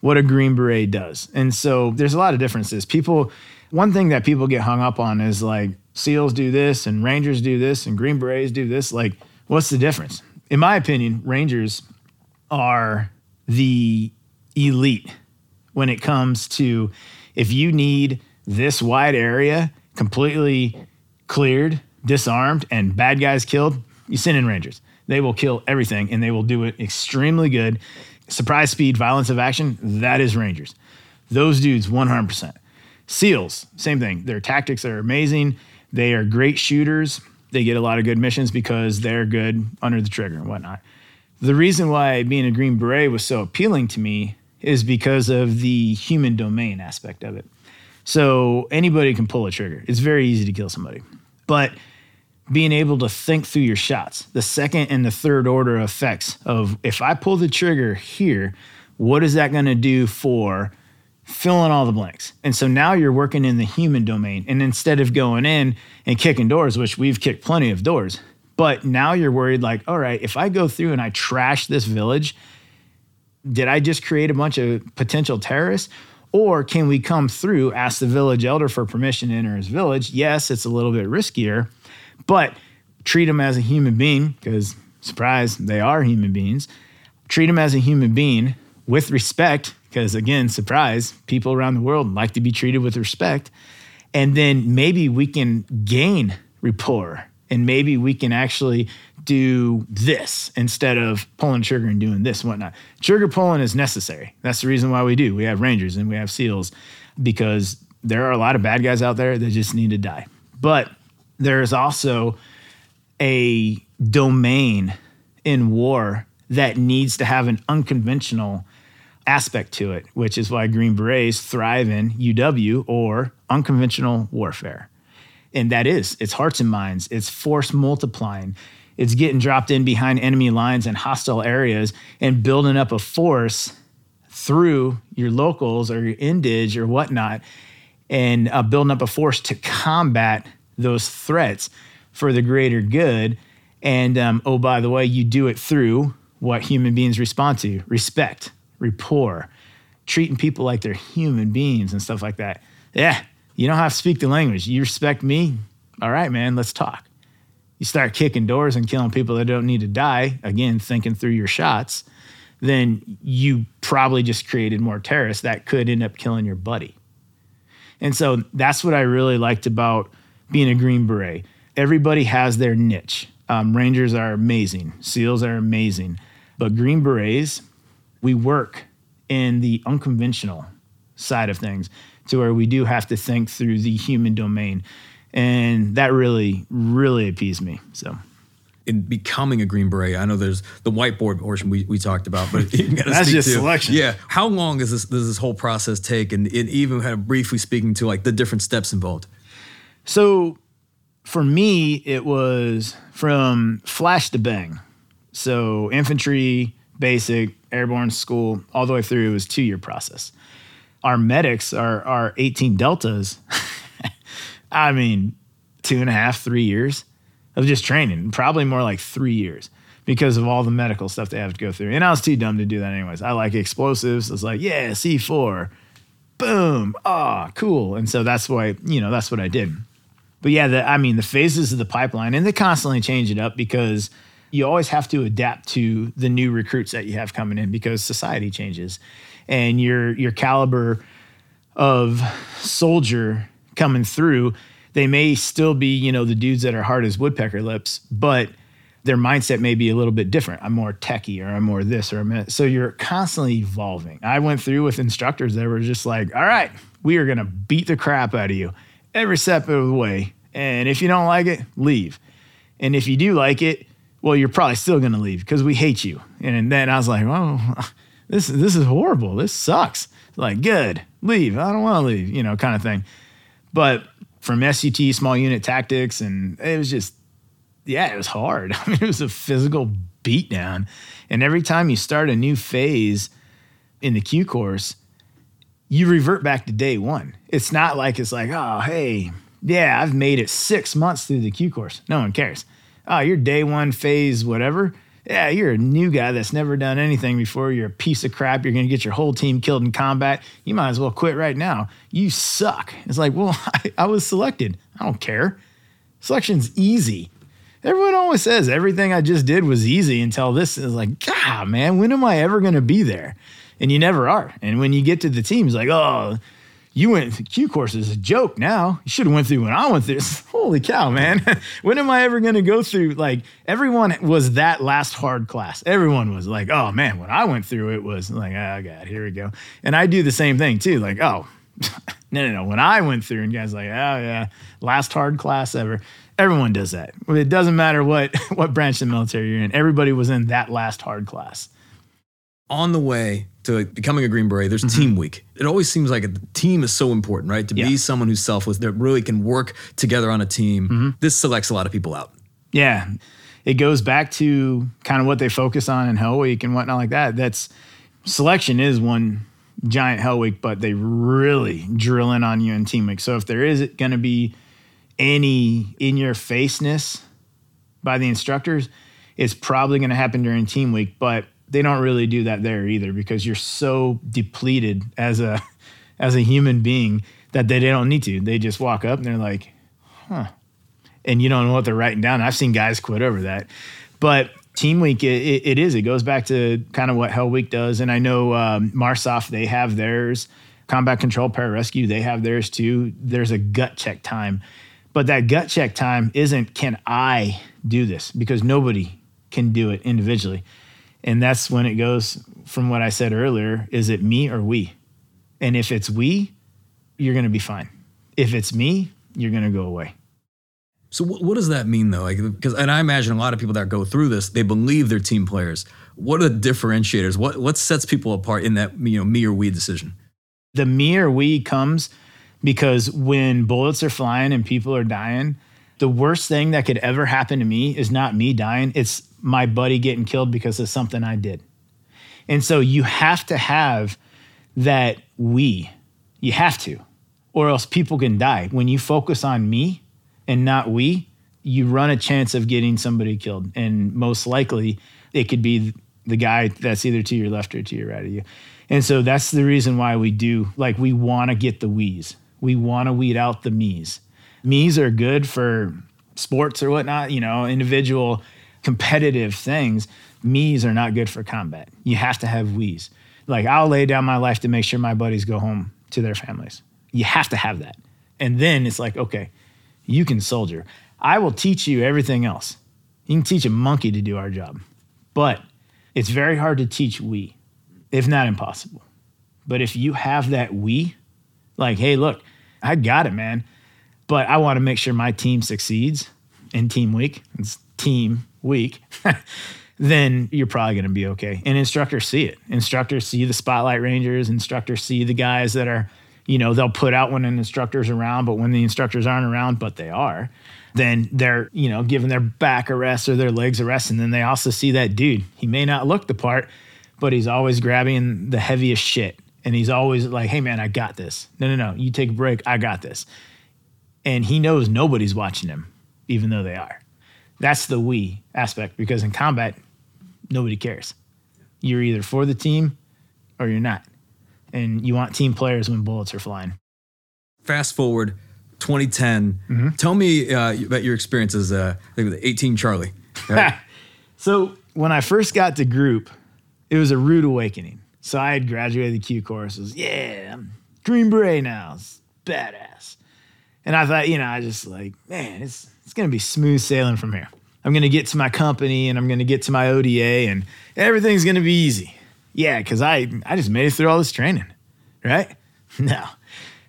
what a Green Beret does, and so there's a lot of differences. People, one thing that people get hung up on is like SEALs do this and Rangers do this and Green Berets do this. Like, what's the difference? In my opinion, Rangers are the elite when it comes to if you need this wide area completely cleared, disarmed, and bad guys killed, you send in Rangers. They will kill everything and they will do it extremely good. Surprise speed, violence of action, that is Rangers. Those dudes, 100%. SEALs, same thing. Their tactics are amazing. They are great shooters. They get a lot of good missions because they're good under the trigger and whatnot. The reason why being a Green Beret was so appealing to me is because of the human domain aspect of it. So anybody can pull a trigger. It's very easy to kill somebody. But being able to think through your shots, the second and the third order effects of if I pull the trigger here, what is that going to do for fill in all the blanks. And so now you're working in the human domain. And instead of going in and kicking doors, which we've kicked plenty of doors, but now you're worried like, all right, if I go through and I trash this village, did I just create a bunch of potential terrorists? Or can we come through, ask the village elder for permission to enter his village? Yes, it's a little bit riskier, but treat them as a human being because, surprise, they are human beings. Treat them as a human being with respect because, again, surprise, people around the world like to be treated with respect. And then maybe we can gain rapport and maybe we can actually do this instead of pulling trigger and doing this and whatnot. Trigger pulling is necessary. That's the reason why we do. We have rangers and we have seals because there are a lot of bad guys out there that just need to die. But there is also a domain in war that needs to have an unconventional aspect to it, which is why Green Berets thrive in UW or unconventional warfare. And that is, it's hearts and minds, it's force multiplying, it's getting dropped in behind enemy lines and hostile areas and building up a force through your locals or your indige or whatnot and uh, building up a force to combat those threats for the greater good. And um, oh, by the way, you do it through what human beings respond to respect, rapport, treating people like they're human beings and stuff like that. Yeah, you don't have to speak the language. You respect me. All right, man, let's talk. You start kicking doors and killing people that don't need to die, again, thinking through your shots, then you probably just created more terrorists that could end up killing your buddy. And so that's what I really liked about being a Green Beret. Everybody has their niche. Um, Rangers are amazing, SEALs are amazing, but Green Berets, we work in the unconventional side of things to where we do have to think through the human domain. And that really, really appeased me. So in becoming a Green Beret? I know there's the whiteboard portion we, we talked about, but *laughs* that's just to, selection. Yeah. How long does this does this whole process take? And it even kind of briefly speaking to like the different steps involved. So for me, it was from flash to bang. So infantry, basic, airborne school, all the way through. It was two year process. Our medics are our 18 deltas. *laughs* I mean, two and a half, three years of just training, probably more like three years because of all the medical stuff they have to go through. And I was too dumb to do that anyways. I like explosives. It's like, yeah, C4, boom, ah, cool. And so that's why, you know, that's what I did. But yeah, the, I mean, the phases of the pipeline, and they constantly change it up because you always have to adapt to the new recruits that you have coming in because society changes and your your caliber of soldier coming through they may still be, you know, the dudes that are hard as woodpecker lips, but their mindset may be a little bit different. I'm more techie or I'm more this or I'm so you're constantly evolving. I went through with instructors that were just like, all right, we are gonna beat the crap out of you every step of the way. And if you don't like it, leave. And if you do like it, well, you're probably still gonna leave because we hate you. And then I was like, well, *laughs* this this is horrible. This sucks. Like, good, leave. I don't want to leave, you know, kind of thing. But from SUT, small unit tactics, and it was just, yeah, it was hard. *laughs* I mean, it was a physical beatdown. And every time you start a new phase in the Q course, you revert back to day one. It's not like it's like, oh, hey, yeah, I've made it six months through the Q course. No one cares. Oh, you're day one phase, whatever yeah, you're a new guy that's never done anything before. You're a piece of crap. You're going to get your whole team killed in combat. You might as well quit right now. You suck. It's like, well, *laughs* I, I was selected. I don't care. Selection's easy. Everyone always says everything I just did was easy until this is like, God, man, when am I ever going to be there? And you never are. And when you get to the team, it's like, oh, you went through Q course is a joke now. You should have went through when I went through. *laughs* Holy cow, man. *laughs* when am I ever going to go through? Like everyone was that last hard class. Everyone was like, oh man, when I went through it was like, ah, oh God, here we go. And I do the same thing too. Like, oh, *laughs* no, no, no. When I went through and guys like, oh yeah, last hard class ever. Everyone does that. It doesn't matter what what branch of the military you're in. Everybody was in that last hard class. On the way to becoming a Green Beret, there's mm-hmm. team week. It always seems like a team is so important, right? To yeah. be someone who's selfless, that really can work together on a team. Mm-hmm. This selects a lot of people out. Yeah. It goes back to kind of what they focus on in Hell Week and whatnot like that. That's selection is one giant hell week, but they really drill in on you in team week. So if there is going to be any in your faceness by the instructors, it's probably going to happen during team week, but they don't really do that there either because you're so depleted as a *laughs* as a human being that they don't need to. They just walk up and they're like, "Huh." And you don't know what they're writing down. I've seen guys quit over that. But team week it, it is it goes back to kind of what hell week does and i know um, MARSOC they have theirs combat control pararescue they have theirs too there's a gut check time but that gut check time isn't can i do this because nobody can do it individually and that's when it goes from what i said earlier is it me or we and if it's we you're going to be fine if it's me you're going to go away so what, what does that mean though? Like, because and I imagine a lot of people that go through this, they believe they're team players. What are the differentiators? What what sets people apart in that you know me or we decision? The me or we comes because when bullets are flying and people are dying, the worst thing that could ever happen to me is not me dying. It's my buddy getting killed because of something I did. And so you have to have that we. You have to, or else people can die. When you focus on me, and not we, you run a chance of getting somebody killed. And most likely it could be the guy that's either to your left or to your right of you. And so that's the reason why we do, like, we want to get the wees. We want to weed out the me's. Me's are good for sports or whatnot, you know, individual competitive things. Me's are not good for combat. You have to have we's. Like, I'll lay down my life to make sure my buddies go home to their families. You have to have that. And then it's like, okay, you can soldier. I will teach you everything else. You can teach a monkey to do our job, but it's very hard to teach we, if not impossible. But if you have that we, like, hey, look, I got it, man, but I want to make sure my team succeeds in team week, it's team week, *laughs* then you're probably going to be okay. And instructors see it. Instructors see the spotlight rangers, instructors see the guys that are you know, they'll put out when an instructor's around, but when the instructors aren't around, but they are, then they're, you know, giving their back a rest or their legs a rest. And then they also see that dude. He may not look the part, but he's always grabbing the heaviest shit. And he's always like, hey, man, I got this. No, no, no. You take a break. I got this. And he knows nobody's watching him, even though they are. That's the we aspect because in combat, nobody cares. You're either for the team or you're not and you want team players when bullets are flying. Fast forward 2010. Mm-hmm. Tell me uh, about your experience as uh, 18 Charlie. Right? *laughs* so when I first got to group, it was a rude awakening. So I had graduated the Q courses. Yeah, I'm Green Beret now. It's badass. And I thought, you know, I just like, man, it's it's gonna be smooth sailing from here. I'm gonna get to my company and I'm gonna get to my ODA and everything's gonna be easy. Yeah, because I, I just made it through all this training, right? *laughs* No.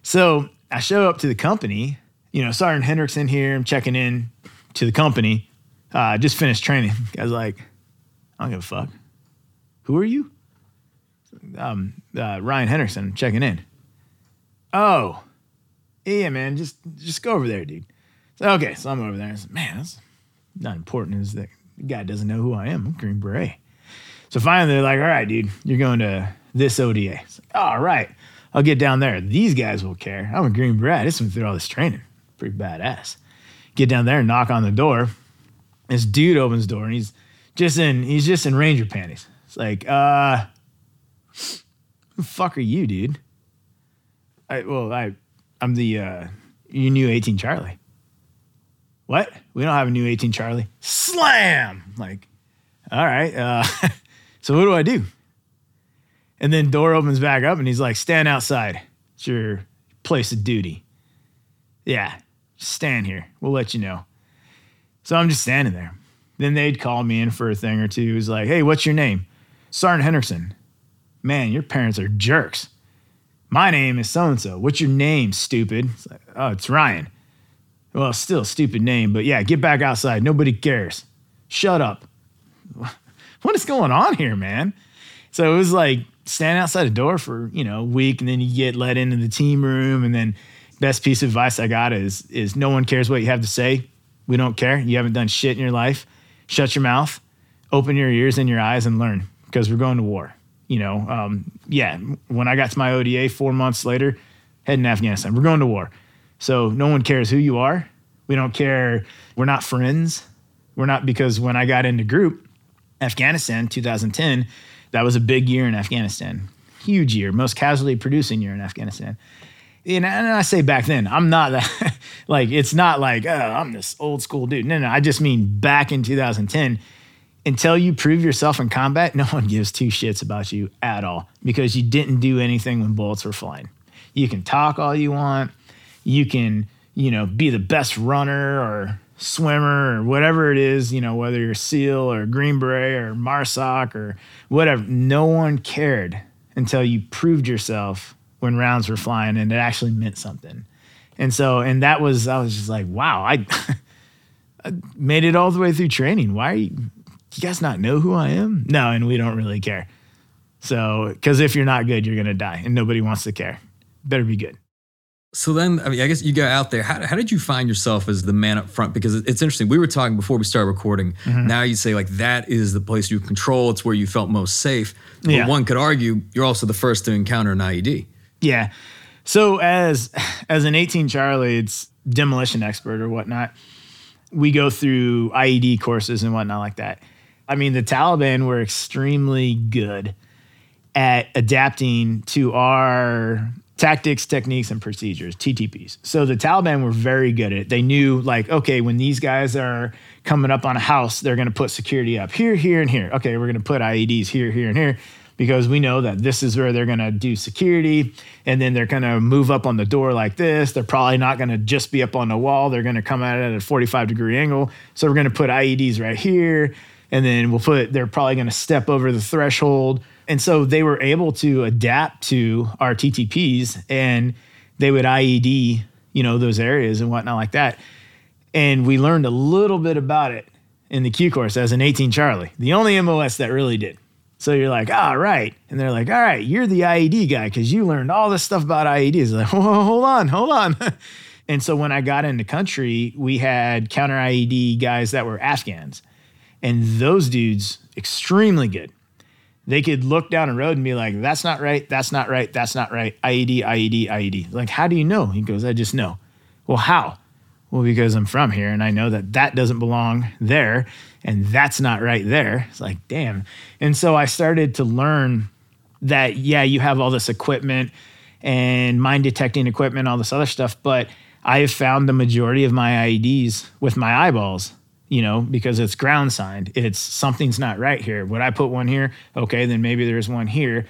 So I show up to the company, you know, Sergeant Hendrickson here, I'm checking in to the company. Uh, just finished training. *laughs* Guy's like, I don't give a fuck. Who are you? Um, uh, Ryan Henderson checking in. Oh, yeah, man, just just go over there, dude. So, okay, so I'm over there. Said, man, that's not important. Is that the guy doesn't know who I am? I'm Green Beret. So finally, they're like, all right, dude, you're going to this ODA. All right, I'll get down there. These guys will care. I'm a Green Beret. I just went through all this training. Pretty badass. Get down there and knock on the door. This dude opens the door and he's just in, he's just in Ranger panties. It's like, uh, who the fuck are you, dude? I, well, I, I'm the, uh, you new 18 Charlie. What? We don't have a new 18 Charlie. Slam! Like, all right. Uh, *laughs* So what do I do? And then door opens back up and he's like, stand outside. It's your place of duty. Yeah, stand here. We'll let you know. So I'm just standing there. Then they'd call me in for a thing or two. He was like, hey, what's your name? Sergeant Henderson. Man, your parents are jerks. My name is so and so. What's your name, stupid? It's like, oh, it's Ryan. Well, still stupid name, but yeah, get back outside. Nobody cares. Shut up *laughs* what is going on here, man? So it was like stand outside the door for, you know, a week and then you get let into the team room. And then best piece of advice I got is is no one cares what you have to say. We don't care. You haven't done shit in your life. Shut your mouth, open your ears and your eyes and learn because we're going to war. You know, um, yeah, when I got to my ODA four months later, heading to Afghanistan, we're going to war. So no one cares who you are. We don't care. We're not friends. We're not because when I got into group, Afghanistan 2010, that was a big year in Afghanistan. Huge year, most casualty producing year in Afghanistan. And, and I say back then, I'm not that, *laughs* like, it's not like, oh, I'm this old school dude. No, no, I just mean back in 2010, until you prove yourself in combat, *laughs* no one gives two shits about you at all because you didn't do anything when bullets were flying. You can talk all you want. You can, you know, be the best runner or swimmer or whatever it is, you know, whether you're SEAL or Green Beret or MARSOC or whatever. No one cared until you proved yourself when rounds were flying and it actually meant something. And so, and that was, I was just like, wow, I, *laughs* I made it all the way through training. Why you, you guys not know who I am? No, and we don't really care. So, because if you're not good, you're going to die and nobody wants to care. Better be good. So then, I mean, I guess you got out there. How, how did you find yourself as the man up front? Because it's interesting. We were talking before we started recording. Mm-hmm. Now you say like that is the place you control. It's where you felt most safe. But yeah. one could argue you're also the first to encounter an IED. Yeah. So as as an 18 Charlie, it's demolition expert or whatnot. We go through IED courses and whatnot like that. I mean, the Taliban were extremely good at adapting to our tactics, techniques, and procedures, TTPs. So the Taliban were very good at it. They knew, like, okay, when these guys are coming up on a house, they're going to put security up here, here, and here. Okay, we're going to put IEDs here, here, and here because we know that this is where they're going to do security and then they're going to move up on the door like this. They're probably not going to just be up on the wall. They're going to come at it at a 45 degree angle. So we're going to put IEDs right here and then we'll put they're probably going to step over the threshold. And so they were able to adapt to our TTPs and they would IED, you know, those areas and whatnot like that. And we learned a little bit about it in the Q course as an 18 Charlie, the only MOS that really did. So you're like, all ah, right. And they're like, all right, you're the IED guy because you learned all this stuff about IEDs. Like, *laughs* hold on, hold on. *laughs* and so when I got into country, we had counter IED guys that were Afghans. And those dudes, extremely good. They could look down a road and be like, that's not right, that's not right, that's not right. IED, IED, IED. Like, how do you know? He goes, I just know. Well, how? Well, because I'm from here and I know that that doesn't belong there and that's not right there. It's like, damn. And so I started to learn that, yeah, you have all this equipment and mine detecting equipment, all this other stuff, but I have found the majority of my IEDs with my eyeballs, you know, because it's ground signed. It's something's not right here. Would I put one here? Okay, then maybe there's one here.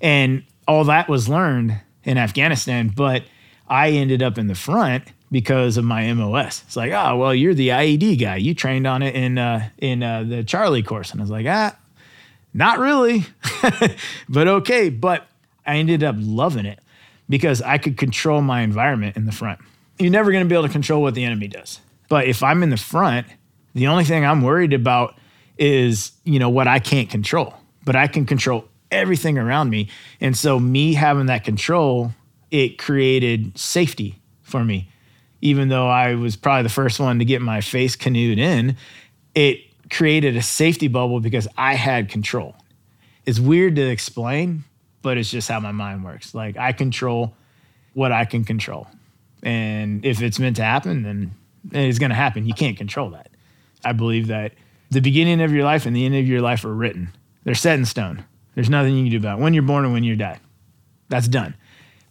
And all that was learned in Afghanistan, but I ended up in the front because of my MOS. It's like, oh, well, you're the IED guy. You trained on it in uh, in uh, the Charlie course, and I was like, ah, not really, *laughs* but okay. But I ended up loving it because I could control my environment in the front. You're never going to be able to control what the enemy does, but if I'm in the front, the only thing I'm worried about is you know what I can't control, but I can control everything around me, and so me having that control, it created safety for me even though I was probably the first one to get my face canoed in, it created a safety bubble because I had control. It's weird to explain, but it's just how my mind works. Like I control what I can control. And if it's meant to happen, then it's going to happen. You can't control that. I believe that the beginning of your life and the end of your life are written. They're set in stone. There's nothing you can do about it. When you're born and when you die. That's done.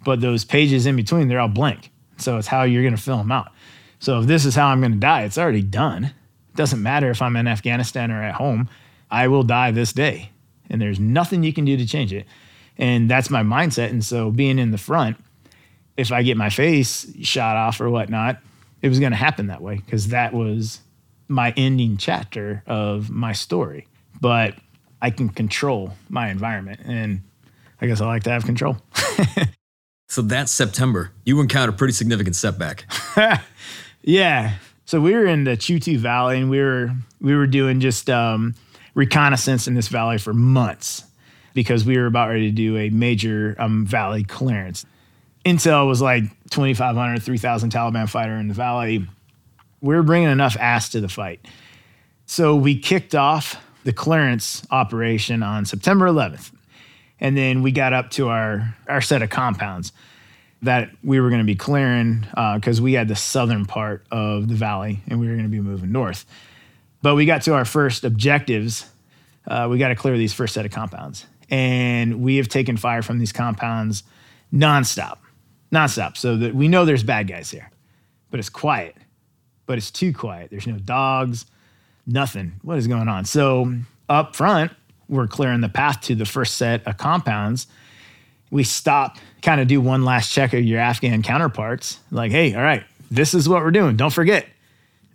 But those pages in between, they're all blank. So it's how you're going to fill them out. So if this is how I'm going to die, it's already done. It doesn't matter if I'm in Afghanistan or at home. I will die this day. And there's nothing you can do to change it. And that's my mindset. And so being in the front, if I get my face shot off or whatnot, it was going to happen that way because that was my ending chapter of my story. But I can control my environment. And I guess I like to have control. *laughs* So that September, you encountered a pretty significant setback. *laughs* yeah. So we were in the Chutu Valley and we were we were doing just um, reconnaissance in this valley for months because we were about ready to do a major um, valley clearance. Intel was like 2,500, 3,000 Taliban fighter in the valley. We were bringing enough ass to the fight. So we kicked off the clearance operation on September 11th. And then we got up to our, our set of compounds that we were going to be clearing because uh, we had the southern part of the valley and we were going to be moving north. But we got to our first objectives. Uh, we got to clear these first set of compounds. And we have taken fire from these compounds nonstop, nonstop. So that we know there's bad guys here, but it's quiet, but it's too quiet. There's no dogs, nothing. What is going on? So up front, we're clearing the path to the first set of compounds. We stop, kind of do one last check of your Afghan counterparts. Like, hey, all right, this is what we're doing. Don't forget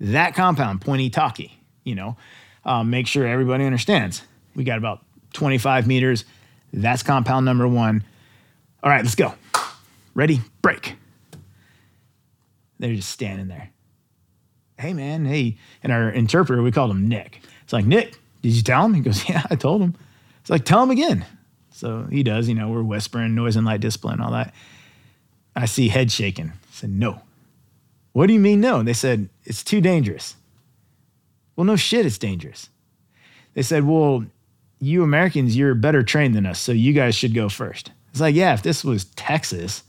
that compound, pointy talkie, you know, um, make sure everybody understands. We got about 25 meters. That's compound number one. All right, let's go. Ready? Break. They're just standing there. Hey, man, hey. And our interpreter, we called him Nick. It's like, Nick, did you tell him? He goes, *laughs* Yeah, I told him. It's like, tell him again. So he does, you know, we're whispering, noise and light discipline, all that. I see head shaking. I said, No. What do you mean, no? And they said, It's too dangerous. Well, no shit, it's dangerous. They said, Well, you Americans, you're better trained than us, so you guys should go first. It's like, yeah, if this was Texas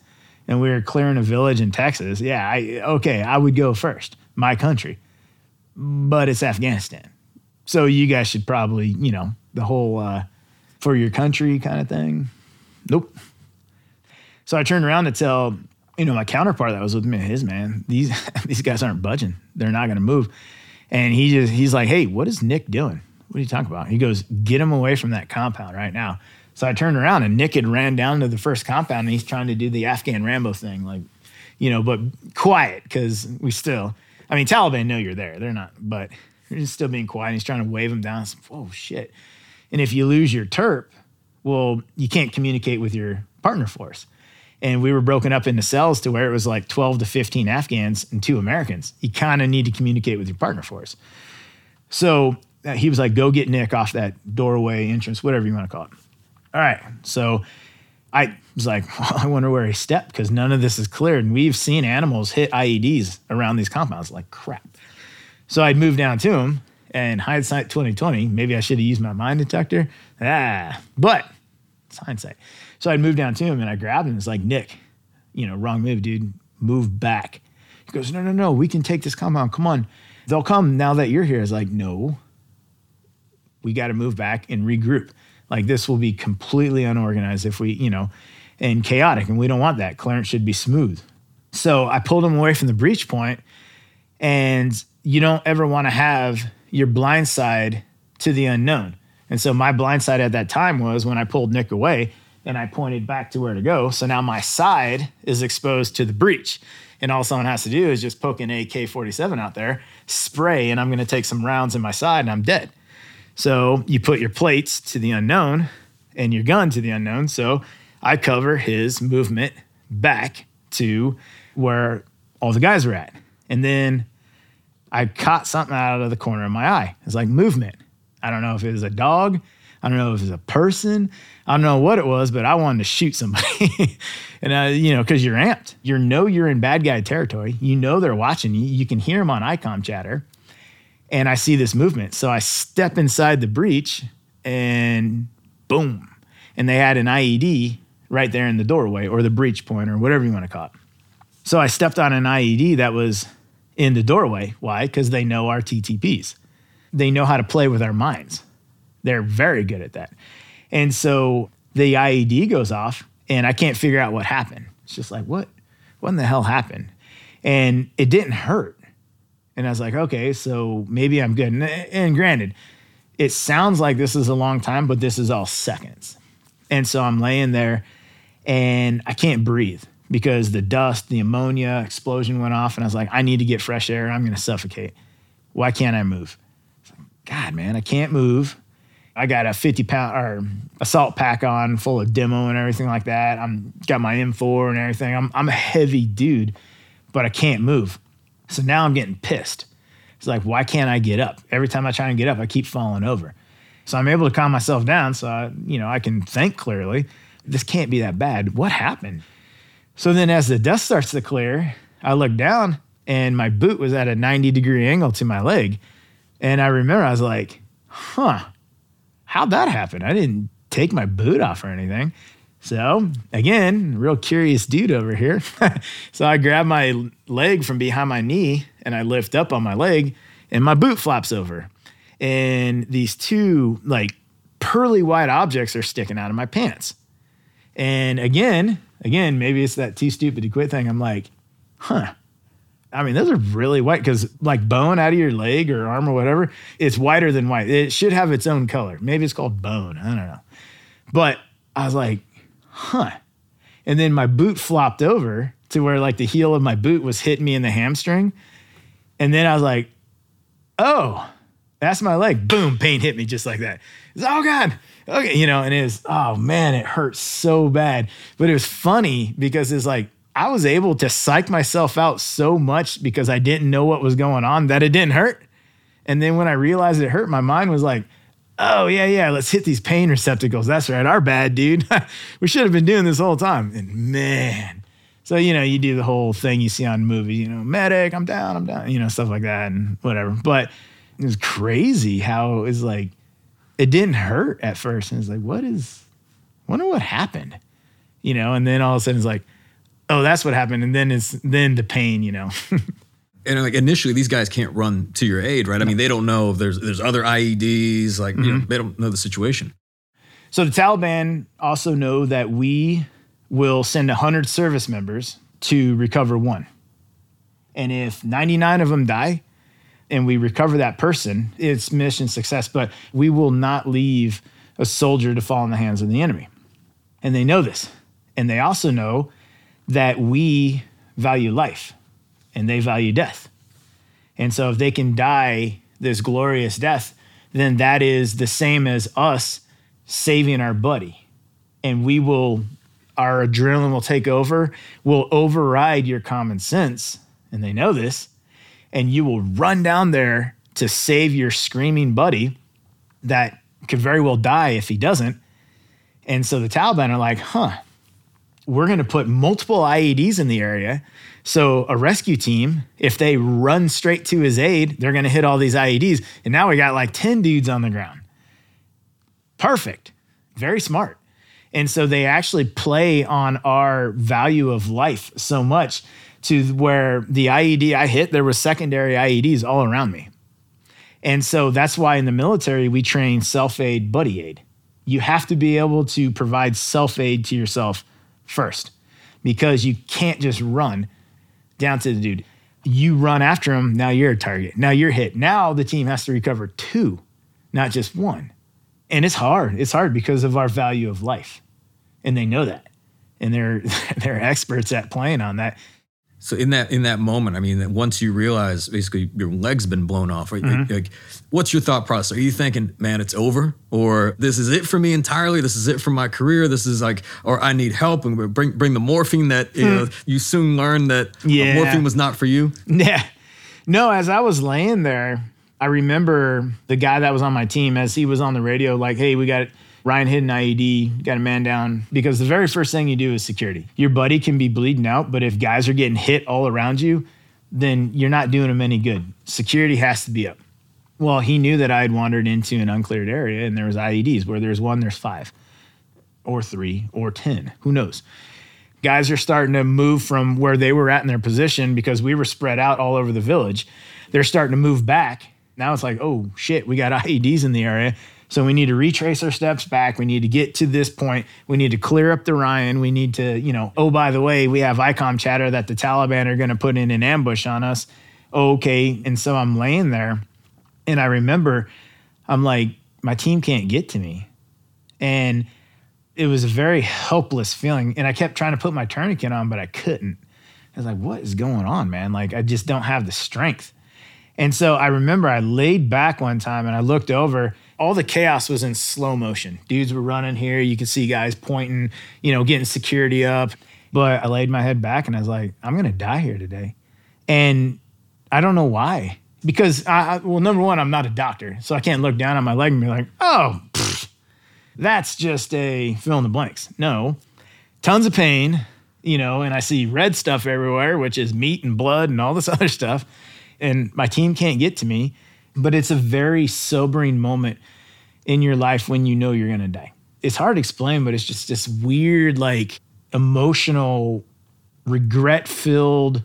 and we were clearing a village in Texas, yeah, I, okay, I would go first, my country. But it's Afghanistan. So you guys should probably, you know, the whole uh, for your country kind of thing. Nope. So I turned around to tell, you know, my counterpart that was with me, his man, these *laughs* these guys aren't budging. They're not going to move. And he just he's like, "Hey, what is Nick doing? What are you talking about?" He goes, "Get him away from that compound right now." So I turned around and Nick had ran down to the first compound and he's trying to do the Afghan Rambo thing, like, you know, but quiet because we still, I mean, Taliban know you're there. They're not, but He's still being quiet. And He's trying to wave them down. oh shit! And if you lose your terp, well, you can't communicate with your partner force. And we were broken up into cells to where it was like 12 to 15 Afghans and two Americans. You kind of need to communicate with your partner force. So uh, he was like, go get Nick off that doorway entrance, whatever you want to call it. All right. So I was like, *laughs* well, I wonder where he stepped because none of this is cleared. And we've seen animals hit IEDs around these compounds. Like, crap. So I'd moved down to him, and hindsight 2020, maybe I should have used my mine detector. Ah, but it's hindsight. So I'd moved down to him and I grabbed him. It's like, Nick, you know, wrong move, dude. Move back. He goes, No, no, no. We can take this compound. Come on. They'll come now that you're here. It's like, No, we got to move back and regroup. Like this will be completely unorganized if we, you know, and chaotic. And we don't want that. Clearance should be smooth. So I pulled him away from the breach point and you don't ever want to have your blind side to the unknown. And so my blind side at that time was when I pulled Nick away and I pointed back to where to go. So now my side is exposed to the breach. And all someone has to do is just poke an AK 47 out there, spray, and I'm going to take some rounds in my side and I'm dead. So you put your plates to the unknown and your gun to the unknown. So I cover his movement back to where all the guys were at. And then I caught something out of the corner of my eye. It's like movement. I don't know if it was a dog. I don't know if it was a person. I don't know what it was, but I wanted to shoot somebody. *laughs* and, uh, you know, because you're amped. You know you're in bad guy territory. You know they're watching you. You can hear them on ICOM chatter. And I see this movement. So I step inside the breach and boom. And they had an IED right there in the doorway or the breach point or whatever you want to call it. So I stepped on an IED that was in the doorway. Why? Because they know our TTPs. They know how to play with our minds. They're very good at that. And so the IED goes off, and I can't figure out what happened. It's just like, what? What in the hell happened? And it didn't hurt. And I was like, okay, so maybe I'm good. And, and granted, it sounds like this is a long time, but this is all seconds. And so I'm laying there and I can't breathe because the dust, the ammonia explosion went off, and I was like, I need to get fresh air. I'm going to suffocate. Why can't I move? God, man, I can't move. I got a 50 pound or assault pack on full of demo and everything like that. I'm got my M4 and everything. I'm, I'm a heavy dude, but I can't move. So now I'm getting pissed. It's like, why can't I get up? Every time I try and get up, I keep falling over. So I'm able to calm myself down so I, you know, I can think clearly. This can't be that bad. What happened? So then, as the dust starts to clear, I look down and my boot was at a 90 degree angle to my leg. And I remember I was like, huh, how'd that happen? I didn't take my boot off or anything. So again, real curious dude over here. *laughs* so I grab my leg from behind my knee and I lift up on my leg and my boot flaps over. And these two like pearly white objects are sticking out of my pants. And again, again, maybe it's that too stupid to quit thing. I'm like, huh. I mean, those are really white because, like, bone out of your leg or arm or whatever, it's whiter than white. It should have its own color. Maybe it's called bone. I don't know. But I was like, huh. And then my boot flopped over to where, like, the heel of my boot was hitting me in the hamstring. And then I was like, oh, that's my leg. Boom, pain hit me just like that. It's, oh, God. Okay. You know, and it was, oh, man, it hurt so bad. But it was funny because it's like, I was able to psych myself out so much because I didn't know what was going on that it didn't hurt. And then when I realized it hurt, my mind was like, oh, yeah, yeah, let's hit these pain receptacles. That's right. Our bad, dude. *laughs* we should have been doing this whole time. And man, so, you know, you do the whole thing you see on movies, you know, medic, I'm down, I'm down, you know, stuff like that and whatever. But it was crazy how it's like, it didn't hurt at first. And it's like, what is, wonder what happened, you know? And then all of a sudden it's like, oh, that's what happened. And then it's then the pain, you know. *laughs* and like initially, these guys can't run to your aid, right? I mean, they don't know if there's there's other IEDs, like mm-hmm. you know, mm-hmm. they don't know the situation. So the Taliban also know that we will send 100 service members to recover one. And if 99 of them die and we recover that person, it's mission success. But we will not leave a soldier to fall in the hands of the enemy. And they know this. And they also know that we value life and they value death. And so if they can die this glorious death, then that is the same as us saving our buddy. And we will, our adrenaline will take over, will override your common sense. And they know this. And you will run down there to save your screaming buddy that could very well die if he doesn't. And so the Taliban are like, huh, we're going to put multiple IEDs in the area. So a rescue team, if they run straight to his aid, they're going to hit all these IEDs. And now we got like 10 dudes on the ground. Perfect. Very smart. And so they actually play on our value of life so much to where the IED I hit, there was secondary IEDs all around me. And so that's why in the military we train self-aid, buddy aid. You have to be able to provide self-aid to yourself first because you can't just run down to the dude. You run after him, now you're a target. Now you're hit. Now the team has to recover two, not just one. And it's hard. It's hard because of our value of life. And they know that. And they're *laughs* they're experts at playing on that. So in that in that moment, I mean, once you realize basically your leg's been blown off, right? Mm-hmm. Like, what's your thought process? Are you thinking, man, it's over, or this is it for me entirely? This is it for my career. This is like, or I need help, and bring bring the morphine that you know. Hmm. You soon learn that yeah. morphine was not for you. Yeah, no. As I was laying there, I remember the guy that was on my team as he was on the radio, like, "Hey, we got." Ryan hit an IED, got a man down. Because the very first thing you do is security. Your buddy can be bleeding out, but if guys are getting hit all around you, then you're not doing them any good. Security has to be up. Well, he knew that I had wandered into an uncleared area and there was IEDs. Where there's one, there's five, or three, or ten. Who knows? Guys are starting to move from where they were at in their position because we were spread out all over the village. They're starting to move back. Now it's like, oh shit, we got *laughs* IEDs in the area. So we need to retrace our steps back. We need to get to this point. We need to clear up the Ryan. We need to, you know, oh, by the way, we have ICOM chatter that the Taliban are going to put in an ambush on us. Oh, okay. And so I'm laying there and I remember I'm like, my team can't get to me. And it was a very helpless feeling. And I kept trying to put my tourniquet on, but I couldn't. I was like, what is going on, man? Like, I just don't have the strength. And so I remember I laid back one time and I looked over all the chaos was in slow motion. Dudes were running here. You could see guys pointing, you know, getting security up. But I laid my head back and I was like, I'm going to die here today. And I don't know why. Because, I, well, number one, I'm not a doctor. So I can't look down on my leg and be like, oh, that's just a fill in the blanks. No, tons of pain, you know, and I see red stuff everywhere, which is meat and blood and all this *laughs* other stuff. And my team can't get to me but it's a very sobering moment in your life when you know you're going to die. it's hard to explain, but it's just this weird, like emotional, regret filled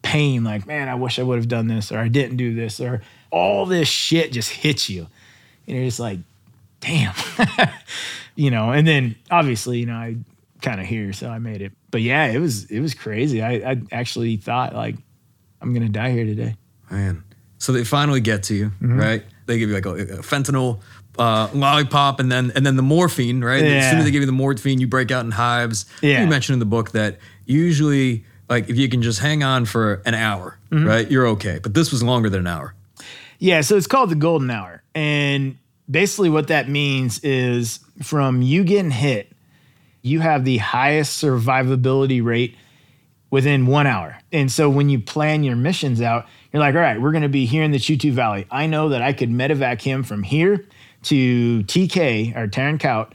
pain. Like, man, I wish I would have done this, or I didn't do this, or all this shit just hits you. And you're just like, damn. *laughs* you know, and then obviously, you know, I kind of here, so I made it. But yeah, it was it was crazy. I, I actually thought like I'm gonna die here today. Man. So they finally get to you, Mm-hmm. right? They give you like a, a fentanyl uh, lollipop and then and then the morphine, right? As soon as they give you the morphine, you break out in hives. Yeah. You mentioned in the book that usually like if you can just hang on for an hour, Mm-hmm. right? You're okay. But this was longer than an hour. Yeah, so it's called the golden hour. And basically what that means is from you getting hit, you have the highest survivability rate within one hour. And so when you plan your missions out, you're like, all right, we're going to be here in the Chutu Valley. I know that I could medevac him from here to TK or Tarin Kowt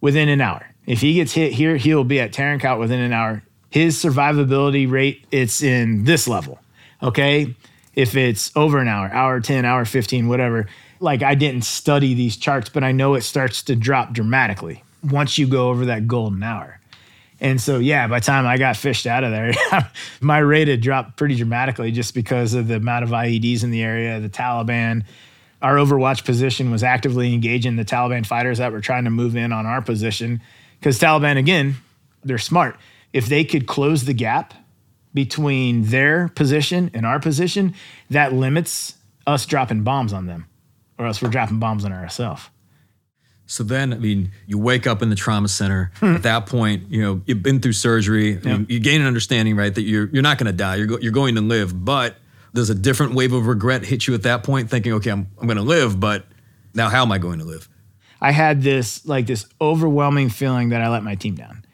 within an hour. If he gets hit here, he'll be at Tarin Kowt within an hour. His survivability rate, it's in this level. Okay. If it's over an hour, hour 10, hour 15, whatever. Like I didn't study these charts, but I know it starts to drop dramatically once you go over that golden hour. And so, yeah, by the time I got fished out of there, *laughs* my rate had dropped pretty dramatically just because of the amount of IEDs in the area, the Taliban. Our Overwatch position was actively engaging the Taliban fighters that were trying to move in on our position. Because Taliban, again, they're smart. If they could close the gap between their position and our position, that limits us dropping bombs on them, or else we're dropping bombs on ourselves. So then, I mean, you wake up in the trauma center. Hmm. At that point, you know, you've been through surgery. I mean, you gain an understanding, right, that you're you're not going to die. You're go, you're going to live. But does a different wave of regret hit you at that point, thinking, okay, I'm I'm going to live, but now how am I going to live? I had this like this overwhelming feeling that I let my team down.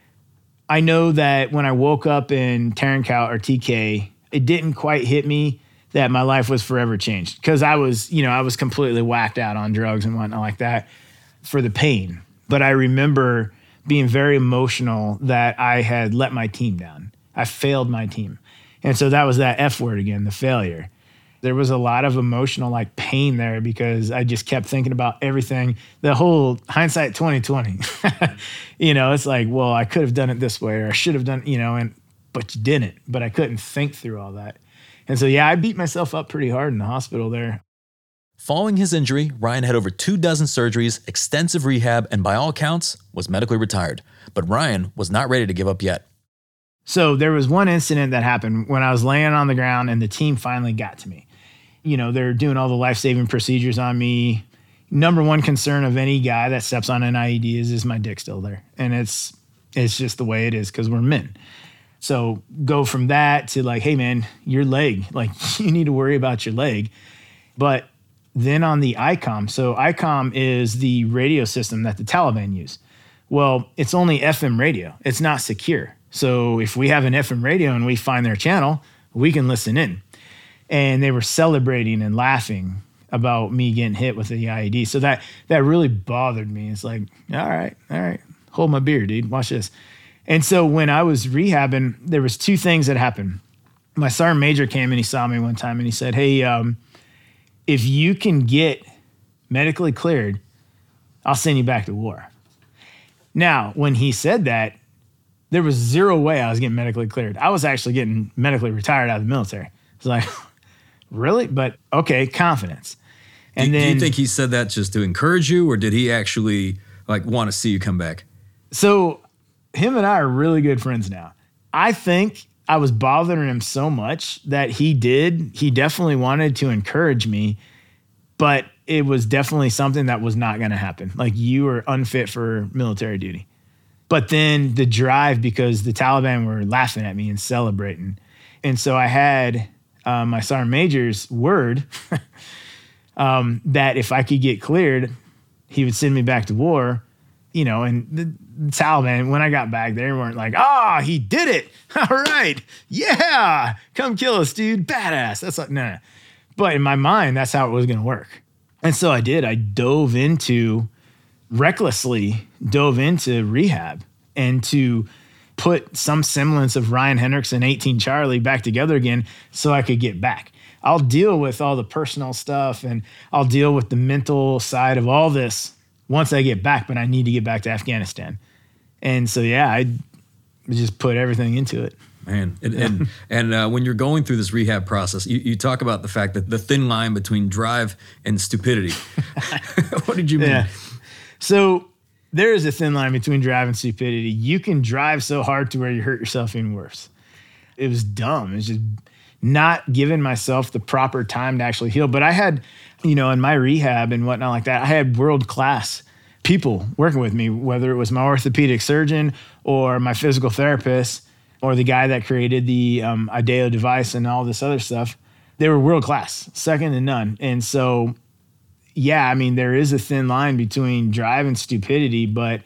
I know that when I woke up in Tarin Kowt or TK, it didn't quite hit me that my life was forever changed because I was, you know, I was completely whacked out on drugs and whatnot like that for the pain. But I remember being very emotional that I had let my team down. I failed my team. And so that was that F word again, the failure there was a lot of emotional like pain there because I just kept thinking about everything. The whole hindsight 2020. *laughs* you know, it's like, well, I could have done it this way or I should have done, you know, and but you didn't. But I couldn't think through all that. And so yeah, I beat myself up pretty hard in the hospital there. Following his injury, Ryan had over two dozen surgeries, extensive rehab, and by all accounts, was medically retired. But Ryan was not ready to give up yet. So there was one incident that happened when I was laying on the ground and the team finally got to me. You know, they're doing all the life saving procedures on me. Number one concern of any guy that steps on an IED is is my dick still there? And it's it's just the way it is because we're men. So go from that to like, hey man, your leg, like *laughs* you need to worry about your leg. But then on the ICOM, so ICOM is the radio system that the Taliban use. Well, it's only FM radio. It's not secure. So if we have an FM radio and we find their channel, we can listen in. And they were celebrating and laughing about me getting hit with the IED. So that that really bothered me. It's like, all right, all right, hold my beer, dude. Watch this. And so when I was rehabbing, there was two things that happened. My sergeant major came and he saw me one time and he said, "Hey, um, if you can get medically cleared, I'll send you back to war." Now, when he said that, there was zero way I was getting medically cleared. I was actually getting medically retired out of the military. It's like, *laughs* really? But okay, confidence. And do, then do you think he said that just to encourage you, or did he actually like want to see you come back? So him and I are really good friends now. I think I was bothering him so much that he did. He definitely wanted to encourage me, but it was definitely something that was not going to happen. Like you were unfit for military duty. But then the drive because the Taliban were laughing at me and celebrating. And so I had uh, my sergeant major's word *laughs* um, that if I could get cleared, he would send me back to war you know, and the, Taliban, when I got back, they weren't like, ah, he did it. *laughs* All right. Yeah. Come kill us, dude. Badass. That's like, nah. But in my mind, that's how it was going to work. And so I did. I dove into, recklessly dove into rehab and to put some semblance of Ryan Hendrickson, 18 Charlie back together again so I could get back. I'll deal with all the personal stuff and I'll deal with the mental side of all this once I get back, but I need to get back to Afghanistan. And so, yeah, I just put everything into it. Man, and and, *laughs* and uh, when you're going through this rehab process, you, you talk about the fact that the thin line between drive and stupidity. *laughs* *laughs* what did you mean? Yeah. So there is a thin line between drive and stupidity. You can drive so hard to where you hurt yourself even worse. It was dumb. It's just not giving myself the proper time to actually heal. But I had, you know, in my rehab and whatnot like that, I had world class people working with me, whether it was my orthopedic surgeon or my physical therapist or the guy that created the um, IDEO device and all this other stuff. They were world class, second to none. And so, yeah, I mean, there is a thin line between drive and stupidity, but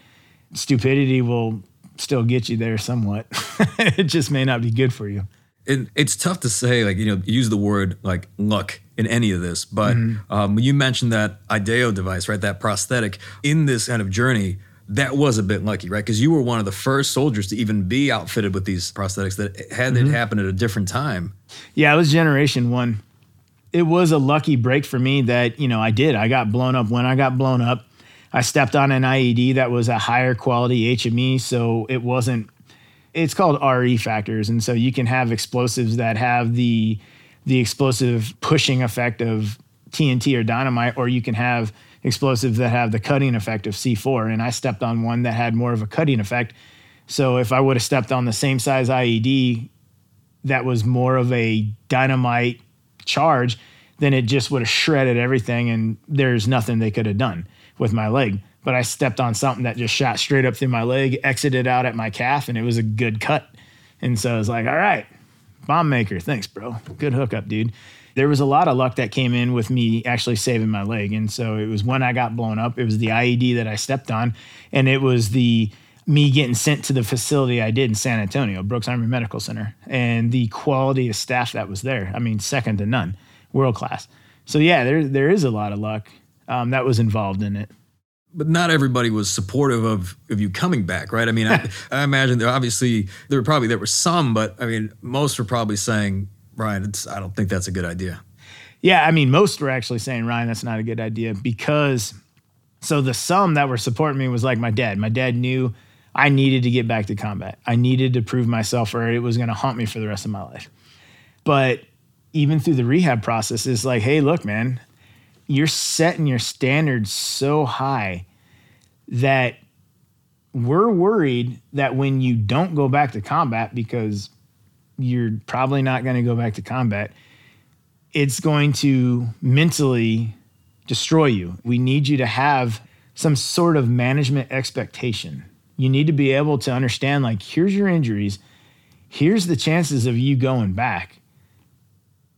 stupidity will still get you there somewhat. *laughs* it just may not be good for you it, it's tough to say, like, you know, use the word like luck in any of this. But mm-hmm. um, you mentioned that IDEO device, right? That prosthetic in this kind of journey, that was a bit lucky, right? Because you were one of the first soldiers to even be outfitted with these prosthetics that had mm-hmm. it happen at a different time. Yeah, it was generation one. It was a lucky break for me that, you know, I did. I got blown up when I got blown up. I stepped on an IED that was a higher quality HME, so it wasn't it's called RE factors, and so you can have explosives that have the the explosive pushing effect of TNT or dynamite, or you can have explosives that have the cutting effect of C4. And I stepped on one that had more of a cutting effect. So if I would have stepped on the same size IED that was more of a dynamite charge, then it just would have shredded everything, and there's nothing they could have done with my leg but I stepped on something that just shot straight up through my leg, exited out at my calf, and it was a good cut. And so I was like, all right, bomb maker, thanks, bro. Good hookup, dude. There was a lot of luck that came in with me actually saving my leg. And so it was when I got blown up, it was the IED that I stepped on, and it was the me getting sent to the facility I did in San Antonio, Brooke Army Medical Center, and the quality of staff that was there. I mean, second to none, world class. So yeah, there there is a lot of luck um, that was involved in it but not everybody was supportive of, of you coming back, right? I mean, I, *laughs* I, imagine there obviously there were probably there were some, but I mean, most were probably saying, Ryan, I don't think that's a good idea. Yeah, I mean, most were actually saying, Ryan, that's not a good idea because so the some that were supporting me was like my dad. My dad knew I needed to get back to combat. I needed to prove myself, or it was going to haunt me for the rest of my life. But even through the rehab process, it's like, hey, look, man, you're setting your standards so high that we're worried that when you don't go back to combat because you're probably not going to go back to combat it's going to mentally destroy you. We need you to have some sort of management expectation. You need to be able to understand like here's your injuries here's the chances of you going back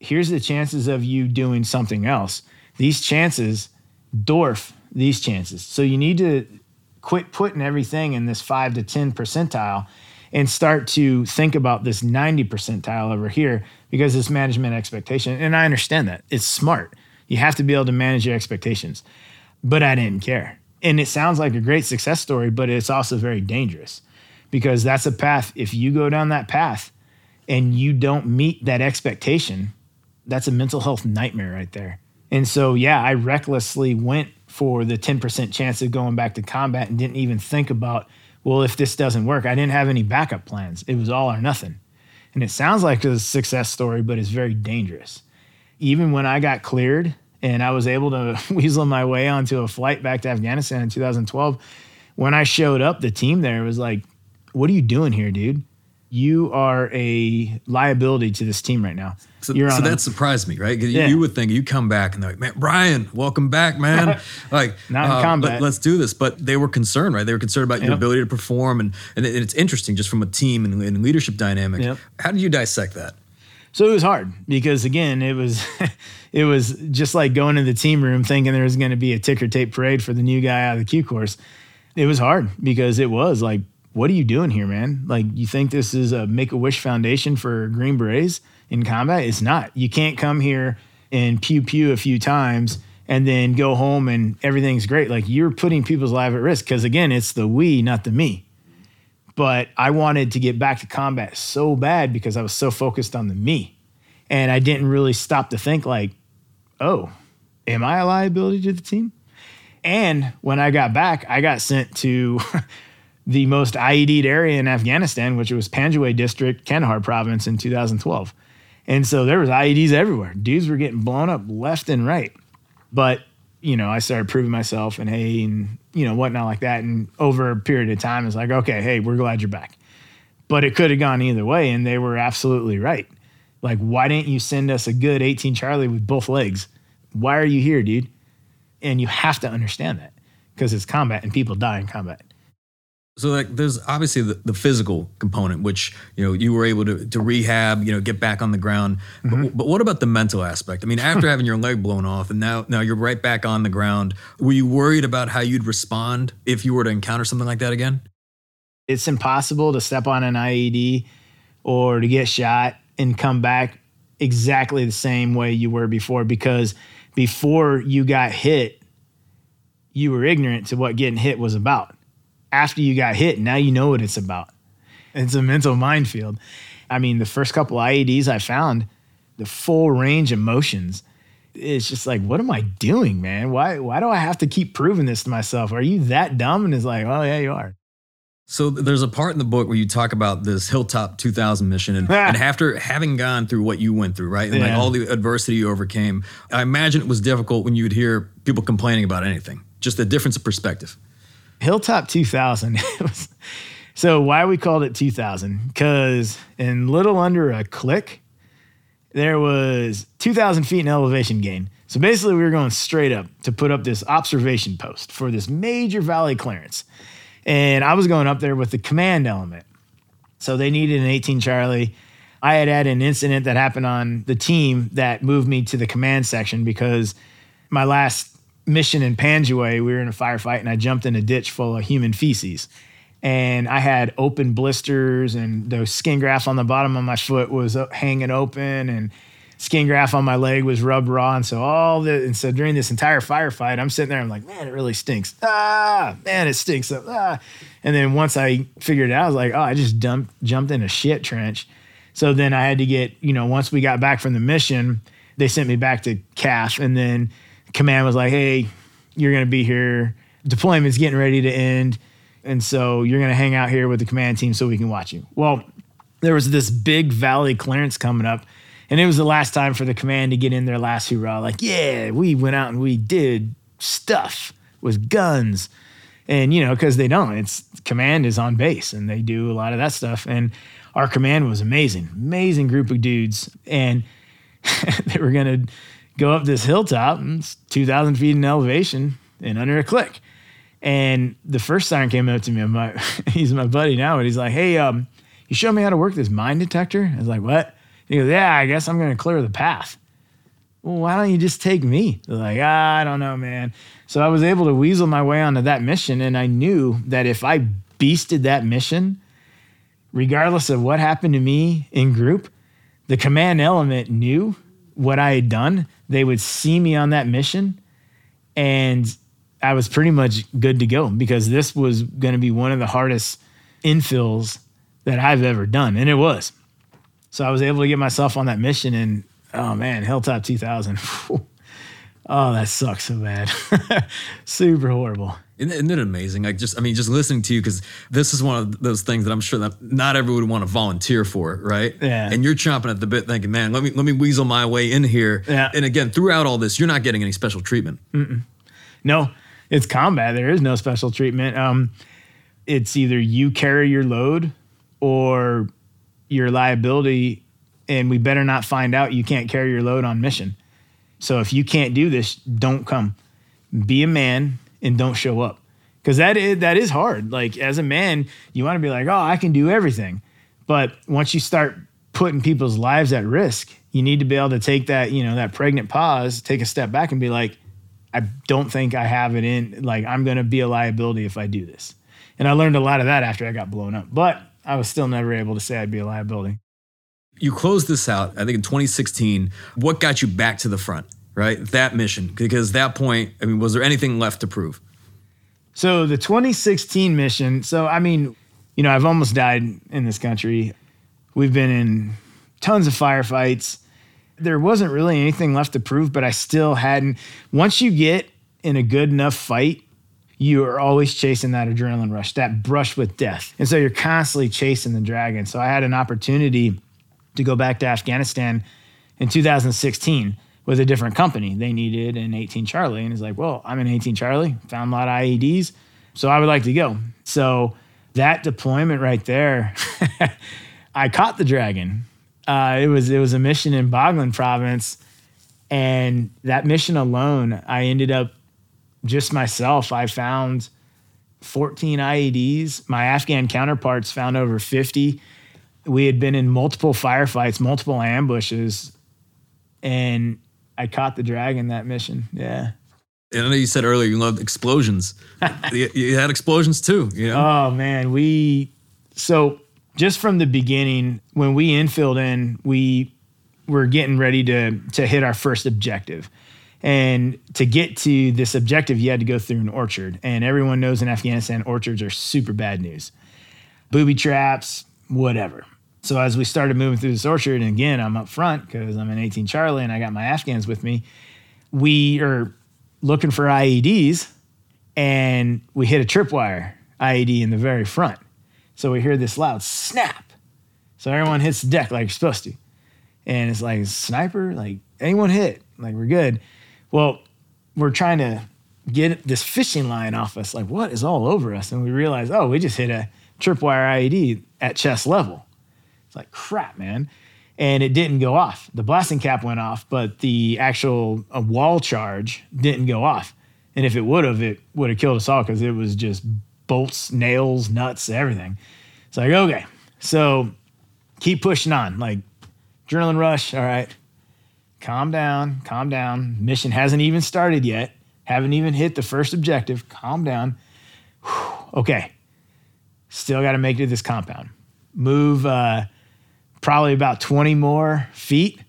here's the chances of you doing something else these chances dwarf these chances. So you need to quit putting everything in this 5 to 10 percentile and start to think about this 90 percentile over here because it's management expectation. And I understand that. It's smart. You have to be able to manage your expectations. But I didn't care. And it sounds like a great success story, but it's also very dangerous because that's a path. If you go down that path and you don't meet that expectation, that's a mental health nightmare right there. And so, yeah, I recklessly went for the 10% chance of going back to combat and didn't even think about, well, if this doesn't work, I didn't have any backup plans. It was all or nothing. And it sounds like a success story, but it's very dangerous. Even when I got cleared and I was able to *laughs* weasel my way onto a flight back to Afghanistan in 2012, when I showed up, the team there was like, What are you doing here, dude? You are a liability to this team right now. So, so that a, surprised me, right? You, yeah. you, would think you come back and they're like, man, Ryan, welcome back, man. *laughs* like, not in uh, combat. Let, us do this. But they were concerned, right? They were concerned about your ability to perform. And, and it's interesting just from a team and, and leadership dynamic. Yep. How did you dissect that? So it was hard because again, it was *laughs* it was just like going to the team room thinking there was going to be a ticker tape parade for the new guy out of the Q course. It was hard because it was like what are you doing here, man? Like, you think this is a Make a Wish Foundation for Green Berets in combat? It's not. You can't come here and pew pew a few times and then go home and everything's great. Like, you're putting people's lives at risk because, again, it's the we, not the me. But I wanted to get back to combat so bad because I was so focused on the me. And I didn't really stop to think, like, oh, am I a liability to the team? And when I got back, I got sent to *laughs* the most IED'd area in Afghanistan, which was Panjwai District, Kandahar Province in 2012. And so there was IEDs everywhere. Dudes were getting blown up left and right. But, you know, I started proving myself and hey, and, you know, whatnot like that. And over a period of time, it's like, okay, hey, we're glad you're back. But it could have gone either way. And they were absolutely right. Like, why didn't you send us a good 18 Charlie with both legs? Why are you here, dude? And you have to understand that because it's combat and people die in combat. So like there's obviously the, the physical component, which you know you were able to, to rehab, you know, get back on the ground. Mm-hmm. But, but, what about the mental aspect? I mean, after *laughs* having your leg blown off and now now you're right back on the ground, were you worried about how you'd respond if you were to encounter something like that again? It's impossible to step on an IED or to get shot and come back exactly the same way you were before because before you got hit, you were ignorant to what getting hit was about after you got hit, now you know what it's about. It's a mental minefield. I mean, the first couple IEDs I found, the full range of motions, it's just like, what am I doing, man? Why why do I have to keep proving this to myself? Are you that dumb? And it's like, oh yeah, you are. So there's a part in the book where you talk about this Hilltop 2000 mission, and, *laughs* and after having gone through what you went through, right, and yeah. like all the adversity you overcame, I imagine it was difficult when you would hear people complaining about anything. Just the difference of perspective. Hilltop 2000. *laughs* so why we called it 2000? Because in little under a click, there was 2,000 feet in elevation gain. So basically, we were going straight up to put up this observation post for this major valley clearance. And I was going up there with the command element. So they needed an 18 Charlie. I had had an incident that happened on the team that moved me to the command section because my last mission in Panjwai, we were in a firefight and I jumped in a ditch full of human feces. And I had open blisters and the skin graft on the bottom of my foot was hanging open and skin graft on my leg was rubbed raw. And so all the, and so during this entire firefight, I'm sitting there, I'm like, man, it really stinks. Ah, man, it stinks. Ah. And then once I figured it out, I was like, oh, I just dumped, jumped in a shit trench. So then I had to get, you know, once we got back from the mission, they sent me back to CAF and then command was like, hey, you're going to be here. Deployment's getting ready to end. And so you're going to hang out here with the command team so we can watch you. Well, there was this big valley clearance coming up. And it was the last time for the command to get in their last hurrah. Like, yeah, we went out and we did stuff with guns. And, you know, because they don't, it's command is on base and they do a lot of that stuff. And our command was amazing, amazing group of dudes. And *laughs* they were going to go up this hilltop, and it's 2,000 feet in elevation and under a click. And the first siren came up to me. My, *laughs* he's my buddy now, but he's like, hey, um, you show me how to work this mine detector? I was like, what? He goes, yeah, I guess I'm going to clear the path. Well, why don't you just take me? They're like, ah, I don't know, man. So I was able to weasel my way onto that mission. And I knew that if I beasted that mission, regardless of what happened to me in group, the command element knew what I had done they would see me on that mission and I was pretty much good to go because this was going to be one of the hardest infills that I've ever done. And it was. So I was able to get myself on that mission and oh man, Hilltop 2000. *laughs* oh, that sucks so bad. *laughs* Super horrible. Isn't it amazing? Like just, I mean, just listening to you because this is one of those things that I'm sure that not everyone would want to volunteer for, right? Yeah. And you're chomping at the bit, thinking, "Man, let me let me weasel my way in here." Yeah. And again, throughout all this, you're not getting any special treatment. Mm-mm. No, it's combat. There is no special treatment. Um, it's either you carry your load or your liability, and we better not find out you can't carry your load on mission. So if you can't do this, don't come. Be a man and don't show up because that is, that is hard. Like as a man, you want to be like, oh, I can do everything, but once you start putting people's lives at risk, you need to be able to take that you know that pregnant pause, take a step back, and be like, I don't think I have it in. Like I'm going to be a liability if I do this. And I learned a lot of that after I got blown up, but I was still never able to say I'd be a liability. You closed this out, I think in 2016. What got you back to the front? right? That mission, because that point, I mean, was there anything left to prove? So the 2016 mission. So I mean, you know, I've almost died in this country. We've been in tons of firefights. There wasn't really anything left to prove, but I still hadn't. Once you get in a good enough fight, you are always chasing that adrenaline rush, that brush with death. And so you're constantly chasing the dragon. So I had an opportunity to go back to Afghanistan in 2016 with a different company. They needed an 18 Charlie. And he's like, well, I'm an 18 Charlie, found a lot of IEDs. So I would like to go. So that deployment right there, *laughs* I caught the dragon. Uh, it was it was a mission in Baghlan province, and that mission alone, I ended up just myself. I found 14 IEDs. My Afghan counterparts found over 50. We had been in multiple firefights, multiple ambushes, and I caught the dragon that mission. Yeah. And I know you said earlier you loved explosions. *laughs* you, you had explosions too. You know? Oh man, we so just from the beginning when we infilled in, we were getting ready to to hit our first objective. And to get to this objective, you had to go through an orchard. And everyone knows in Afghanistan, orchards are super bad news. Booby traps, whatever. So as we started moving through this orchard, and again, I'm up front because I'm an 18 Charlie and I got my Afghans with me. We are looking for IEDs and we hit a tripwire IED in the very front. So we hear this loud snap. So everyone hits the deck like you're supposed to. And it's like, sniper, like anyone hit, like we're good. Well, we're trying to get this fishing line off us. Like, what is all over us? And we realize, oh, we just hit a tripwire IED at chest level. It's like, crap, man. And it didn't go off. The blasting cap went off, but the actual uh, wall charge didn't go off. And if it would have, it would have killed us all because it was just bolts, nails, nuts, everything. It's like, okay. So keep pushing on. Like, adrenaline rush. All right calm down, calm down. Mission hasn't even started yet. Haven't even hit the first objective. Calm down. Whew. Okay. Still got to make it to this compound. Move uh, probably about 20 more feet.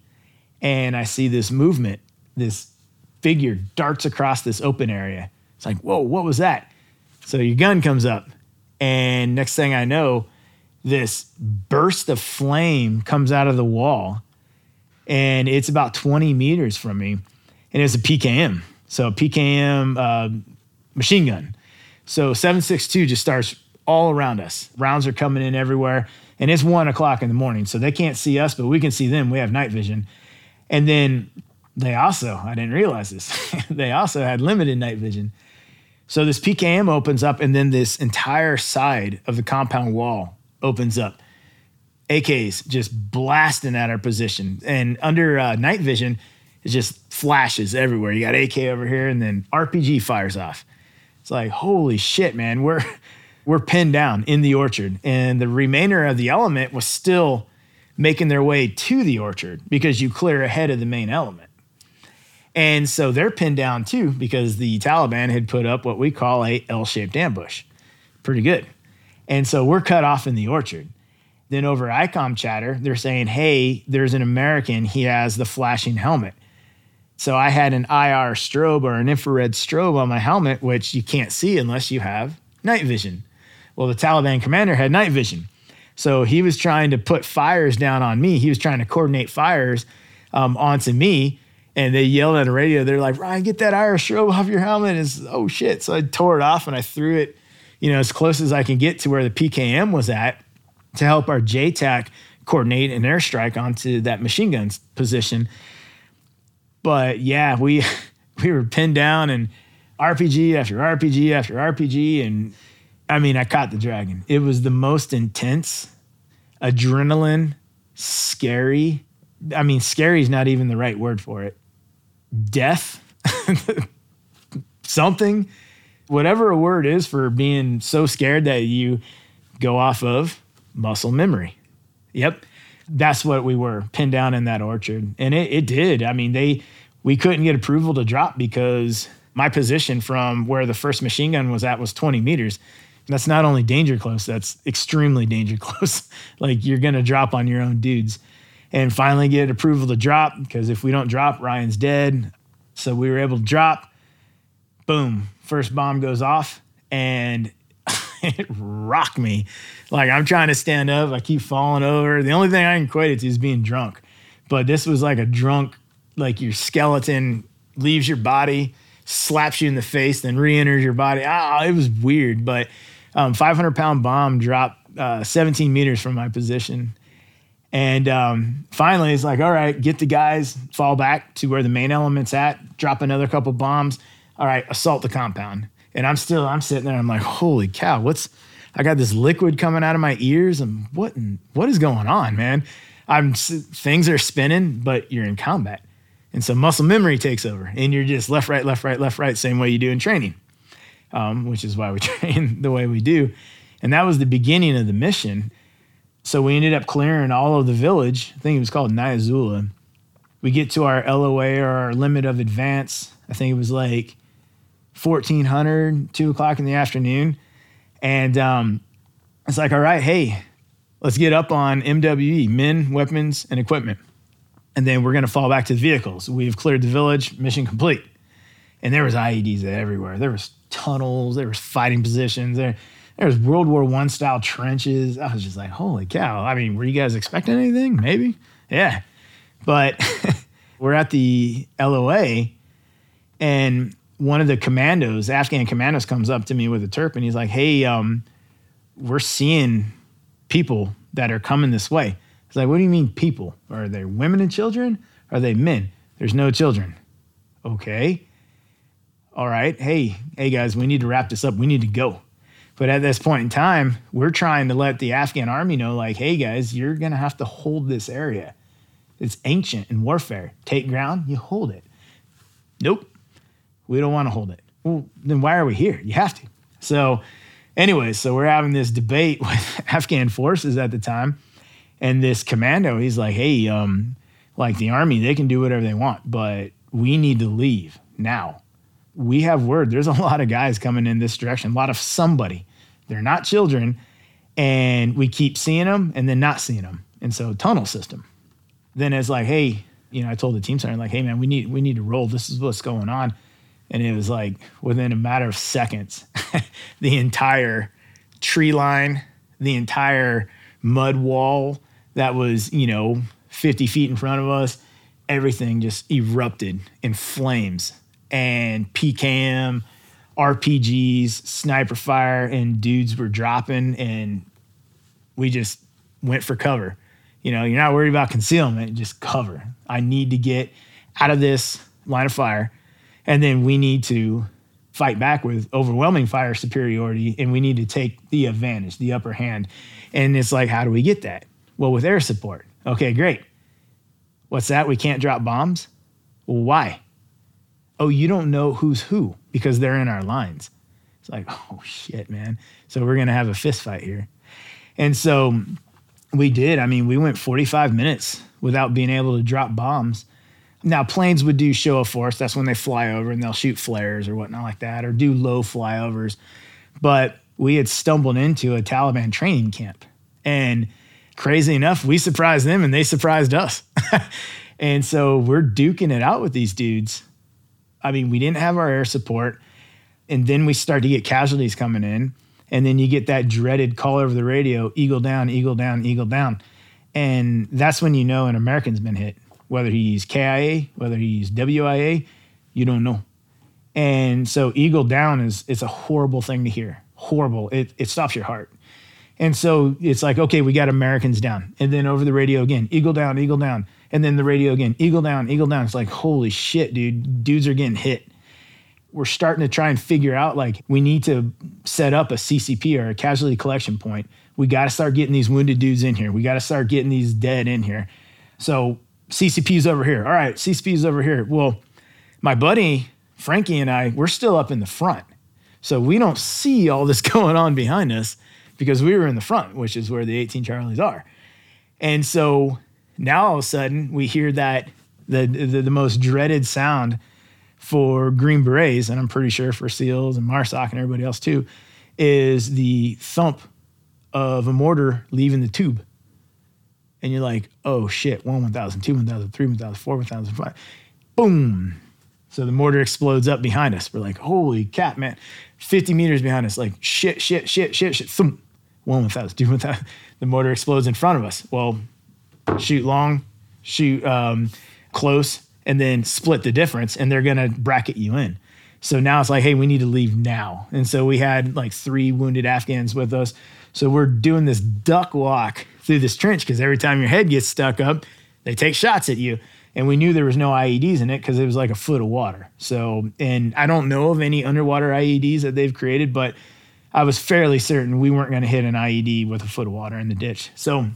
And I see this movement. This figure darts across this open area. It's like, whoa, what was that? So your gun comes up. And next thing I know, this burst of flame comes out of the wall and it's about 20 meters from me, and it's a PKM. So PKM uh, machine gun. So 762 just starts all around us. Rounds are coming in everywhere, and it's one o'clock in the morning, so they can't see us, but we can see them. We have night vision, and then they also I didn't realize this. *laughs* they also had limited night vision. So this PKM opens up, and then this entire side of the compound wall opens up AKs just blasting at our position. And under uh, night vision, it just flashes everywhere. You got AK over here, and then RPG fires off. It's like, holy shit, man. We're we're pinned down in the orchard. And the remainder of the element was still making their way to the orchard because you clear ahead of the main element. And so they're pinned down too because the Taliban had put up what we call a L-shaped ambush. Pretty good. And so we're cut off in the orchard. Then over ICOM chatter, they're saying, hey, there's an American, he has the flashing helmet. So I had an IR strobe or an infrared strobe on my helmet, which you can't see unless you have night vision. Well, the Taliban commander had night vision. So he was trying to put fires down on me. He was trying to coordinate fires um, onto me. And they yelled at the radio. They're like, Ryan, get that IR strobe off your helmet. It's, oh shit. So I tore it off and I threw it, you know, as close as I can get to where the PKM was at to help our JTAC coordinate an airstrike onto that machine gun position. But yeah, we *laughs* we were pinned down and RPG after RPG after RPG and I mean, I caught the dragon. It was the most intense, adrenaline, scary. I mean, scary is not even the right word for it. Death, *laughs* something, whatever a word is for being so scared that you go off of muscle memory. Yep. That's what we were pinned down in that orchard. And it, it did. I mean, they we couldn't get approval to drop because my position from where the first machine gun was at was 20 meters. That's not only danger close, that's extremely danger close. *laughs* like you're gonna drop on your own dudes. And finally get approval to drop because if we don't drop, Ryan's dead. So we were able to drop. Boom. First bomb goes off. And *laughs* it rocked me. Like I'm trying to stand up, I keep falling over. The only thing I can equate it to is being drunk. But this was like a drunk, like your skeleton leaves your body, slaps you in the face, then re-enters your body. Ah, it was weird, but um, 500 pound bomb dropped uh, 17 meters from my position. And um, finally, it's like, all right, get the guys, fall back to where the main element's at, drop another couple bombs. All right, assault the compound. And I'm still, I'm sitting there, I'm like, holy cow, what's, I got this liquid coming out of my ears. And what, what is going on, man? I'm, things are spinning, but you're in combat. And so muscle memory takes over, and you're just left, right, left, right, left, right, same way you do in training, um, which is why we *laughs* train the way we do. And that was the beginning of the mission. So we ended up clearing all of the village. I think it was called Nyazula. We get to our LOA or our limit of advance. I think it was like 1400, 2 o'clock in the afternoon. And um, it's like, all right, hey, let's get up on MWE, men, weapons, and equipment. And then we're going to fall back to the vehicles. We've cleared the village, mission complete. And there was IEDs everywhere. There was tunnels, there was fighting positions, there, was World War One style trenches. I was just like, holy cow. I mean, were you guys expecting anything? Maybe. Yeah. But *laughs* we're at the LOA and one of the commandos, Afghan commandos, comes up to me with a terp and he's like, hey, um, we're seeing people that are coming this way. It's like, what do you mean people? Are they women and children? Are they men? There's no children. Okay. All right. Hey, hey guys, we need to wrap this up. We need to go. But at this point in time, we're trying to let the Afghan army know, like, hey guys, you're gonna have to hold this area. It's ancient in warfare. Take ground, you hold it. Nope. We don't want to hold it. Well, then why are we here? You have to. So, anyways, so we're having this debate *laughs* with Afghan forces at the time and this commando, he's like, hey, um, like the army, they can do whatever they want, but we need to leave now. We have word. There's a *laughs* lot of guys coming in this direction, a lot of somebody. They're not children, and we keep seeing them and then not seeing them. And so tunnel system. Then it's like, hey, you know, I told the team center, like, hey man, we need we need to roll. This is what's going on. And it was like within a matter of seconds, *laughs* the entire tree line, the entire mud wall, that was, you know, 50 feet in front of us, everything just erupted in flames. And PKM, RPGs, sniper fire, and dudes were dropping, and we just went for cover. You know, you're not worried about concealment, just cover. I need to get out of this line of fire, and then we need to fight back with overwhelming fire superiority, and we need to take the advantage, the upper hand. And it's like, how do we get that? Well, with air support. Okay, great. What's that? We can't drop bombs? Well, why? Oh, you don't know who's who because they're in our lines. It's like, oh shit, man. So we're gonna have a fist fight here. And so we did. I mean, we went 45 minutes without being able to drop bombs. Now, planes would do show of force. That's when they fly over and they'll shoot flares or whatnot like that, or do low flyovers. But we had stumbled into a Taliban training camp. And crazy enough, we surprised them and they surprised us. *laughs* and so we're duking it out with these dudes. I mean, we didn't have our air support. And then we start to get casualties coming in. And then you get that dreaded call over the radio eagle down, eagle down, eagle down. And that's when you know an American's been hit. Whether he's KIA, whether he's WIA, you don't know. And so eagle down is it's a horrible thing to hear. Horrible. It, it stops your heart. And so it's like, okay, we got Americans down. And then over the radio again, eagle down, eagle down. And then the radio again, eagle down, eagle down. It's like, holy shit, dude, dudes are getting hit. We're starting to try and figure out like we need to set up a CCP or a casualty collection point. We got to start getting these wounded dudes in here. We got to start getting these dead in here. So CCP's over here. All right, CCP's over here. Well, my buddy Frankie and I, we're still up in the front. So we don't see all this *laughs* going on behind us because we were in the front, which is where the 18 Charlies are. And so now all of a sudden we hear that the, the, the most dreaded sound for Green Berets, and I'm pretty sure for SEALs and MARSOC and everybody else too, is the thump of a mortar leaving the tube. And you're like, oh shit, one 1000, two 1000, three 1000, four 1000, five. Boom. So the mortar explodes up behind us. We're like, holy cat, man. 50 meters behind us, like shit, shit, shit, shit, shit. Thump one without, two without. *laughs* The mortar explodes in front of us. Well, shoot long, shoot um, close, and then split the difference, and they're gonna bracket you in. So now it's like, hey, we need to leave now. And so we had like three wounded Afghans with us. So we're doing this duck walk through this trench because every time your head gets stuck up, they take shots at you. And we knew there was no IEDs in it because it was like a foot of water. So, and I don't know of any underwater IEDs that they've created, but I was fairly certain we weren't going to hit an IED with a foot of water in the ditch. So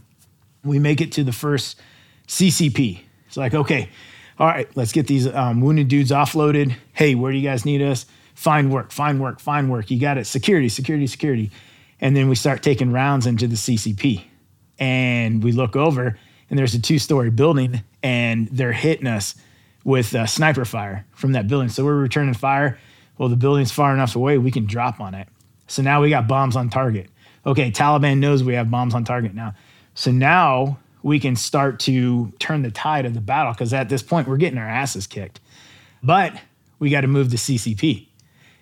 we make it to the first CCP. It's like, okay, all right, let's get these um, wounded dudes offloaded. Hey, where do you guys need us? Find work, find work, find work. You got it. Security, security, security. And then we start taking rounds into the CCP. And we look over, and there's a two story building, and they're hitting us with uh, sniper fire from that building. So we're returning fire. Well, the building's far enough away, we can drop on it. So now we got bombs on target. Okay, Taliban knows we have bombs on target now. So now we can start to turn the tide of the battle because at this point we're getting our asses kicked. But we got to move the CCP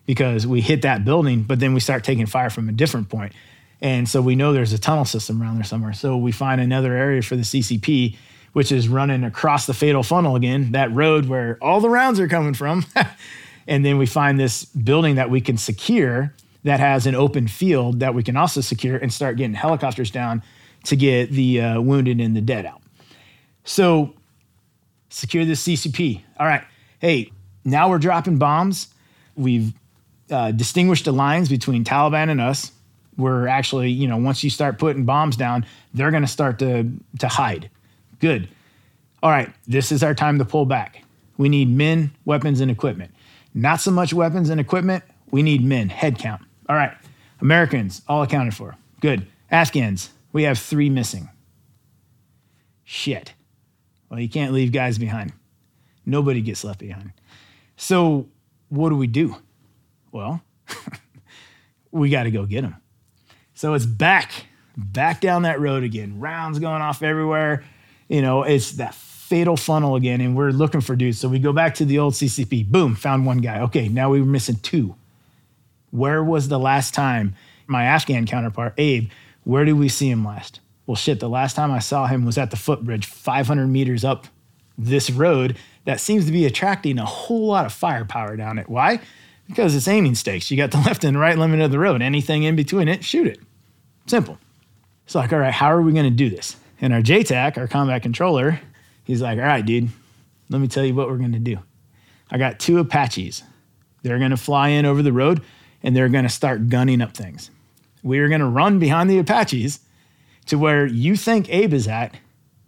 because we hit that building, but then we start taking fire from a different point. And so we know there's a tunnel system around there somewhere. So we find another area for the CCP, which is running across the fatal funnel again, that road where all the rounds are coming from. *laughs* and then we find this building that we can secure that has an open field that we can also secure and start getting helicopters down to get the uh, wounded and the dead out. So, secure the CCP. All right. Hey, now we're dropping bombs. We've uh, distinguished the lines between Taliban and us. We're actually, you know, once you start putting bombs down, they're going to start to to hide. Good. All right, this is our time to pull back. We need men, weapons, and equipment. Not so much weapons and equipment. We need men, head count. All right, Americans, all accounted for. Good. Afghans, we have three missing. Shit. Well, you can't leave guys behind. Nobody gets left behind. So, what do we do? Well, *laughs* we got to go get them. So it's back, back down that road again. Rounds going off everywhere. You know, it's that fatal funnel again, and we're looking for dudes. So we go back to the old CCP. Boom, found one guy. Okay, now we were missing two. Where was the last time my Afghan counterpart, Abe, where did we see him last? Well, shit, the last time I saw him was at the footbridge 500 meters up this road that seems to be attracting a whole lot of firepower down it. Why? Because it's aiming stakes. You got the *laughs* left and right limit of the road. Anything in between it, shoot it. Simple. It's like, all right, how are we going to do this? And our JTAC, our combat controller, he's like, all right, dude, let me tell you what we're going to do. I got two Apaches. They're going to fly in over the road and they're going to start gunning up things we are going to run behind the Apaches to where you think Abe is at,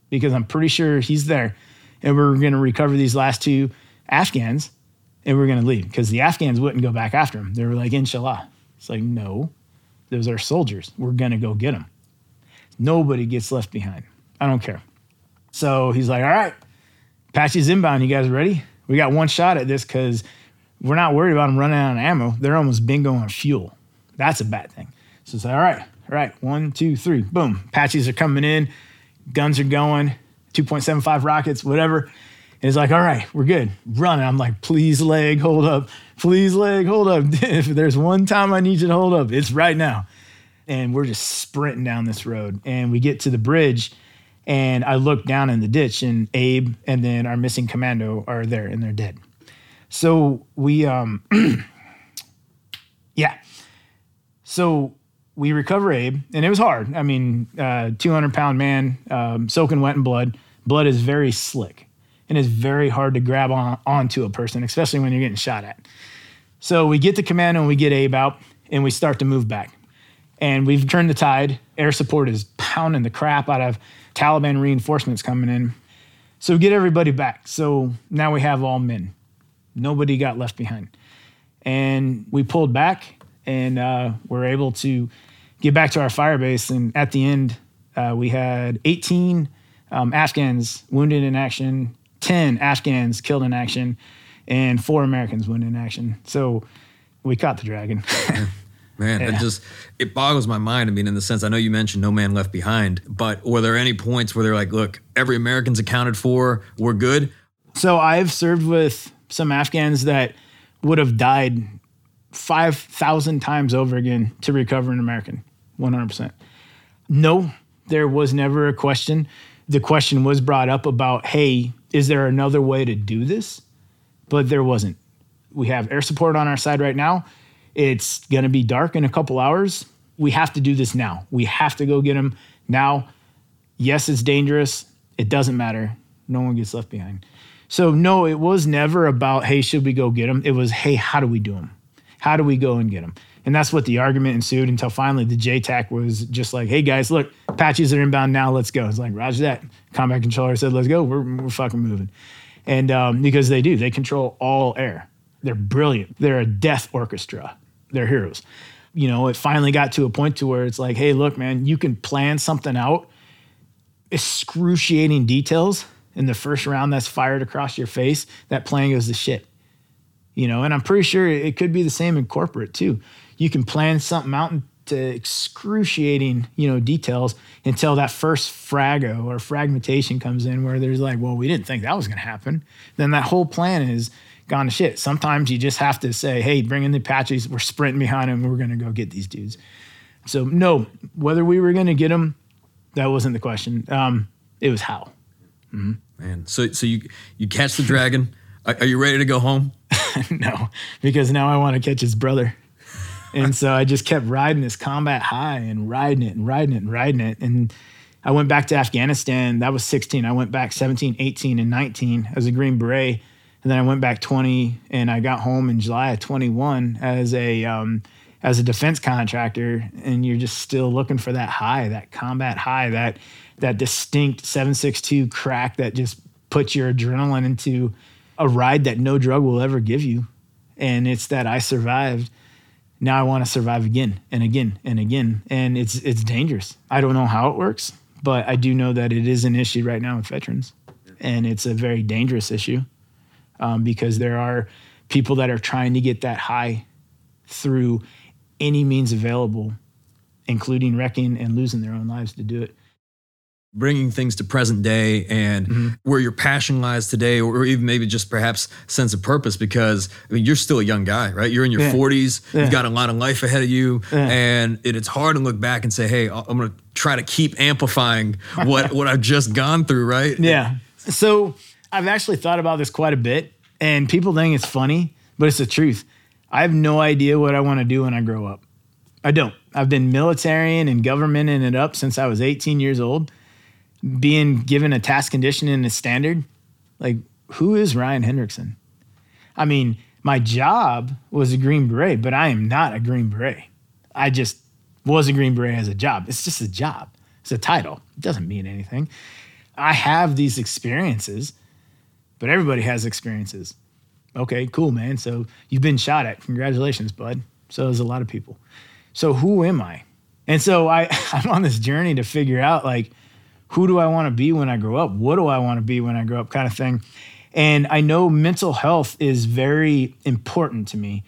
because I'm pretty sure he's there. And we're going to recover these last two Afghans and we're going to leave because the Afghans wouldn't go back after him. They were like, Inshallah. It's like, no, those are soldiers. We're going to go get them. Nobody gets left behind. I don't care. So he's like, all right, Apache's inbound. You guys ready? We got one shot at this because we're not worried about them running out of ammo. They're almost bingo on fuel. That's a bad thing. So all right, all right, one, two, three, boom. Apaches are coming in, guns are going, 2.75 rockets, whatever. And it's like, all right, we're good. Running. I'm like, please, leg, hold up. Please, leg, hold up. *laughs* if there's one time I need you to hold up, it's right now. And we're just sprinting down this road. And we get to the bridge, and I look down in the ditch, and Abe and then our missing commando are there, and they're dead. So we, um, *clears throat* yeah. So we recover Abe, and it was hard. I mean, uh, 200 pound man, um, soaking wet in blood. Blood is very slick and it's very hard to grab on onto a person, especially when you're getting shot at. So we get the commando and we get Abe out and we start to move back. And we've turned the tide. Air support is pounding the crap out of Taliban reinforcements coming in. So we get everybody back. So now we have all men. Nobody got left behind. And we pulled back and uh, we're able to get back to our fire base. And at the end, uh, we had 18 um, Afghans wounded in action, 10 Afghans killed in action, and four Americans wounded in action. So we caught the dragon. Man, *laughs* yeah. it just it boggles my mind. I mean, in the sense, I know you mentioned no man left behind, but were there any points where they're like, "Look, every American's accounted for. We're good." So I've served with some Afghans that would have died 5,000 times over again to recover an American, 100%. No, there was never a question. The question was brought up about, hey, is there another way to do this? But there wasn't. We have air support on our side right now. It's going to be dark in a couple hours. We have to do this now. We have to go get them now. Yes, it's dangerous. It doesn't matter. No one gets left behind. So, no, it was never about, hey, should we go get them? It was, hey, how do we do them? How do we go and get them? And that's what the argument ensued until finally the JTAC was just like, hey guys, look, Apaches are inbound now. Let's go. It's like, Roger that. Combat controller said, let's go. We're, we're fucking moving. And um, because they do, they control all air. They're brilliant. They're a death orchestra. They're heroes. You know, it finally got to a point to where it's like, hey, look, man, you can plan something out, excruciating details in the first round that's fired across your face. That plan goes to shit. You know, and I'm pretty sure it could be the same in corporate too you can plan something out into excruciating, you know, details until that first frago or fragmentation comes in where there's like, well, we didn't think that was going to happen. Then that whole plan is gone to shit. Sometimes you just have to say, hey, bring in the Apaches. We're sprinting behind them. We're going to go get these dudes. So, no, whether we were going to get them, that wasn't the question. Um, it was how. Mm-hmm. Man, so so you you catch the dragon. are, are you ready to go home? *laughs* no, because now I want to catch his brother and so I just kept riding this combat high and riding it and riding it and riding it. And I went back to Afghanistan. That was 16. I went back 17, 18, and 19 as a Green Beret. And then I went back 20 and I got home in July of 21 as a, um, as a defense contractor. And you're just still looking for that high, that combat high, that, that distinct 762 crack that just puts your adrenaline into a ride that no drug will ever give you. And it's that I survived now I want to survive again and again and again. And it's it's dangerous. I don't know how it works, but I do know that it is an issue right now with veterans, and it's a very dangerous issue um, because there are people that are trying to get that high through any means available, including wrecking and losing their own lives to do it bringing things to present day and mm-hmm. where your passion lies today or even maybe just perhaps sense of purpose because I mean you're still a young guy right you're in your yeah. 40s yeah. you've got a lot of life ahead of you yeah. and it, it's hard to look back and say hey I'm going to try to keep amplifying what what I've just gone through right *laughs* yeah so I've actually thought about this quite a bit and people think it's funny but it's the truth I have no idea what I want to do when I grow up I don't I've been military and governmenting it up since I was 18 years old being given a task condition and a standard, like who is Ryan Hendrickson? I mean, my job was a Green Beret, but I am not a Green Beret. I just was a Green Beret as a job. It's just a job. It's a title. It doesn't mean anything. I have these experiences, but everybody has experiences. Okay, cool, man. So you've been shot at. Congratulations, bud. So there's a lot of people. So who am I? And so I, *laughs* I'm on this journey to figure out like, who do I want to be when I grow up? What do I want to be when I grow up? Kind of thing. And I know mental health is very important to me.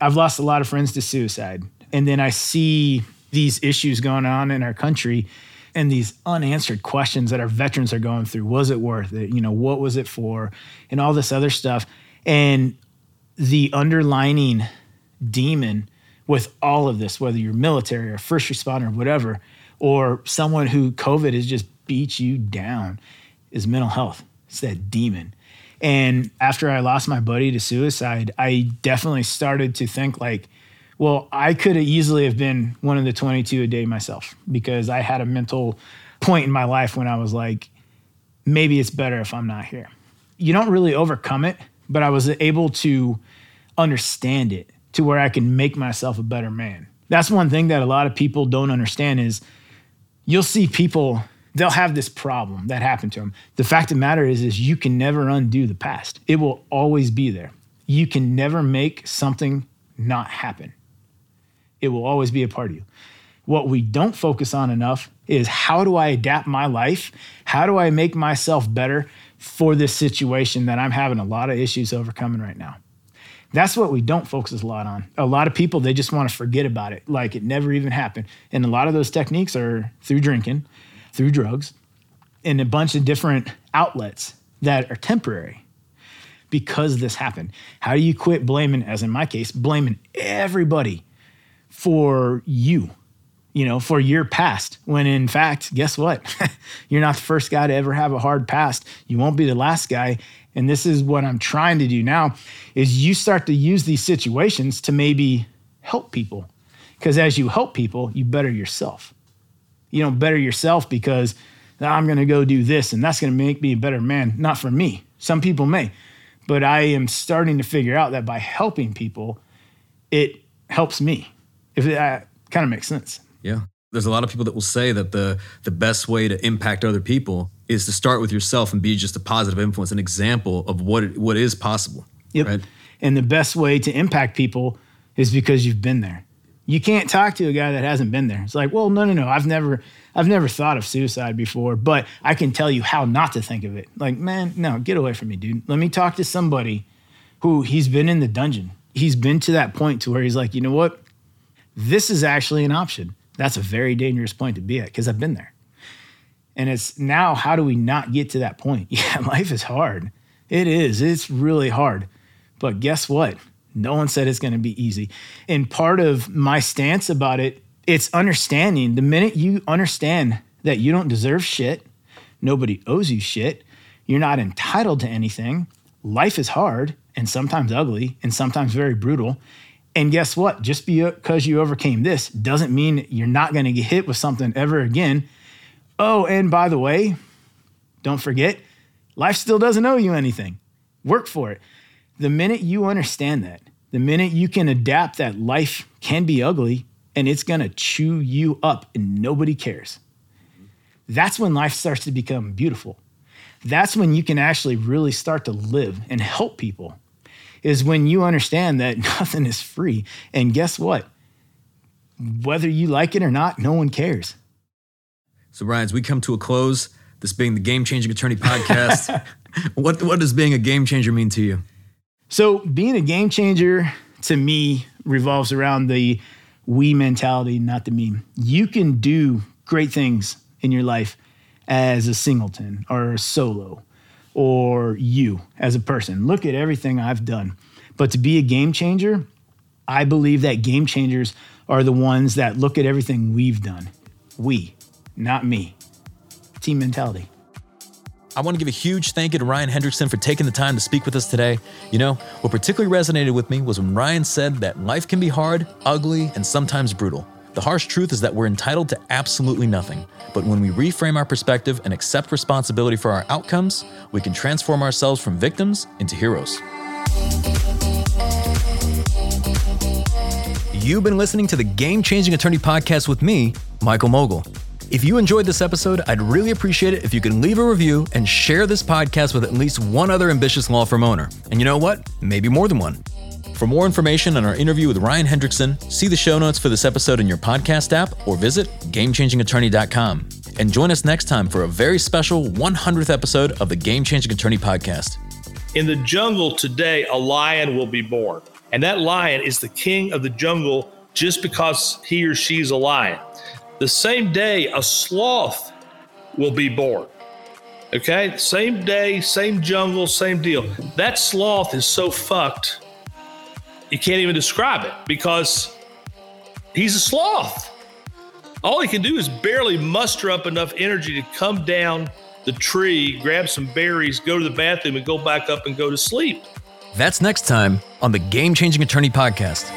I've lost a lot of friends to suicide. And then I see these issues going on in our country and these unanswered questions that our veterans are going through. Was it worth it? You know, what was it for? And all this other stuff. And the underlining demon with all of this, whether you're military or first responder or whatever, or someone who COVID is just beats you down is mental health. It's that demon. And after I lost my buddy to suicide, I definitely started to think like, well, I could have easily have been one of the 22 a day myself because I had a mental point in my life when I was like, maybe it's better if I'm not here. You don't really overcome it, but I was able to understand it to where I can make myself a better man. That's one thing that a lot of people don't understand is you'll see people they'll have this problem that happened to them. The fact of the matter is, is you can never undo the past. It will always be there. You can never make something not happen. It will always be a part of you. What we don't focus on enough is how do I adapt my life? How do I make myself better for this situation that I'm having a lot of issues overcoming right now? That's what we don't focus a lot on. A lot of people, they just want to forget about it, like it never even happened. And a lot of those techniques are through drinking through drugs in a bunch of different outlets that are temporary because this happened. How do you quit blaming, as in my case, blaming everybody for you, you know, for your past? When in fact, guess what? *laughs* You're not the first guy to ever have a hard past. You won't be the last guy. and this is what I'm trying to do now, is you start to use these situations to maybe help people. Because as you help people, you better yourself. You don't better yourself because I'm going to go do this and that's going to make me a better man. Not for me. Some people may. But I am starting to figure out that by helping people, it helps me. If that kind of makes sense. Yeah. There's a lot of people that will say that the the best way to impact other people is to start with yourself and be just a positive influence, an example of what what is possible. Yep. Right? And the best way to impact people is because you've been there. You can't talk to a guy that hasn't been there. It's like, well, no, no, no. I've never I've never thought of suicide before, but I can tell you how not to think of it. Like, man, no, get away from me, dude. Let me talk to somebody who he's been in the dungeon. He's been to that point to where he's like, you know what? This is actually an option. That's a very dangerous point to be at because I've been there. And it's now, how do we not get to that point? *laughs* Yeah, life is hard. It is. It's really hard. But guess what? No one said it's going to be easy. And part of my stance about it, it's understanding. The minute you understand that you don't deserve shit, nobody owes you shit, you're not entitled to anything, life is hard and sometimes ugly and sometimes very brutal. And guess what? Just because you overcame this doesn't mean you're not going to get hit with something ever again. Oh, and by the way, don't forget, life still doesn't owe you anything. Work for it. The minute you understand that, the minute you can adapt that life can be ugly and it's going to chew you up and nobody cares, that's when life starts to become beautiful. That's when you can actually really start to live and help people is when you understand that *laughs* nothing is free. And guess what? Whether you like it or not, no one cares. So, Ryan, as we come to a close, this being the Game Changing Attorney podcast, *laughs* what, what does being a game changer mean to you? So, being a game changer to me revolves around the we mentality, not the me. You can do great things in your life as a singleton or a solo or you as a person. Look at everything I've done. But to be a game changer, I believe that game changers are the ones that look at everything we've done. We, not me. Team mentality. I want to give a huge thank you to Ryan Hendrickson for taking the time to speak with us today. You know, what particularly resonated with me was when Ryan said that life can be hard, ugly, and sometimes brutal. The harsh truth is that we're entitled to absolutely nothing. But when we reframe our perspective and accept responsibility for our outcomes, we can transform ourselves from victims into heroes. You've been listening to the Game Changing Attorney Podcast with me, Michael Mogill. If you enjoyed this episode, I'd really appreciate it if you can leave a review and share this podcast with at least one other ambitious law firm owner. And you know what? Maybe more than one. For more information on our interview with Ryan Hendrickson, see the show notes for this episode in your podcast app or visit GameChangingAttorney.com. And join us next time for a very special 100th episode of the Game Changing Attorney Podcast. In the jungle today, a lion will be born. And that lion is the king of the jungle just because he or she is a lion. The same day, a sloth will be born. Okay? Same day, same jungle, same deal. That sloth is so fucked you can't even describe it because he's a sloth. All he can do is barely muster up enough energy to come down the tree, grab some berries, go to the bathroom, and go back up and go to sleep. That's next time on the Game Changing Attorney Podcast.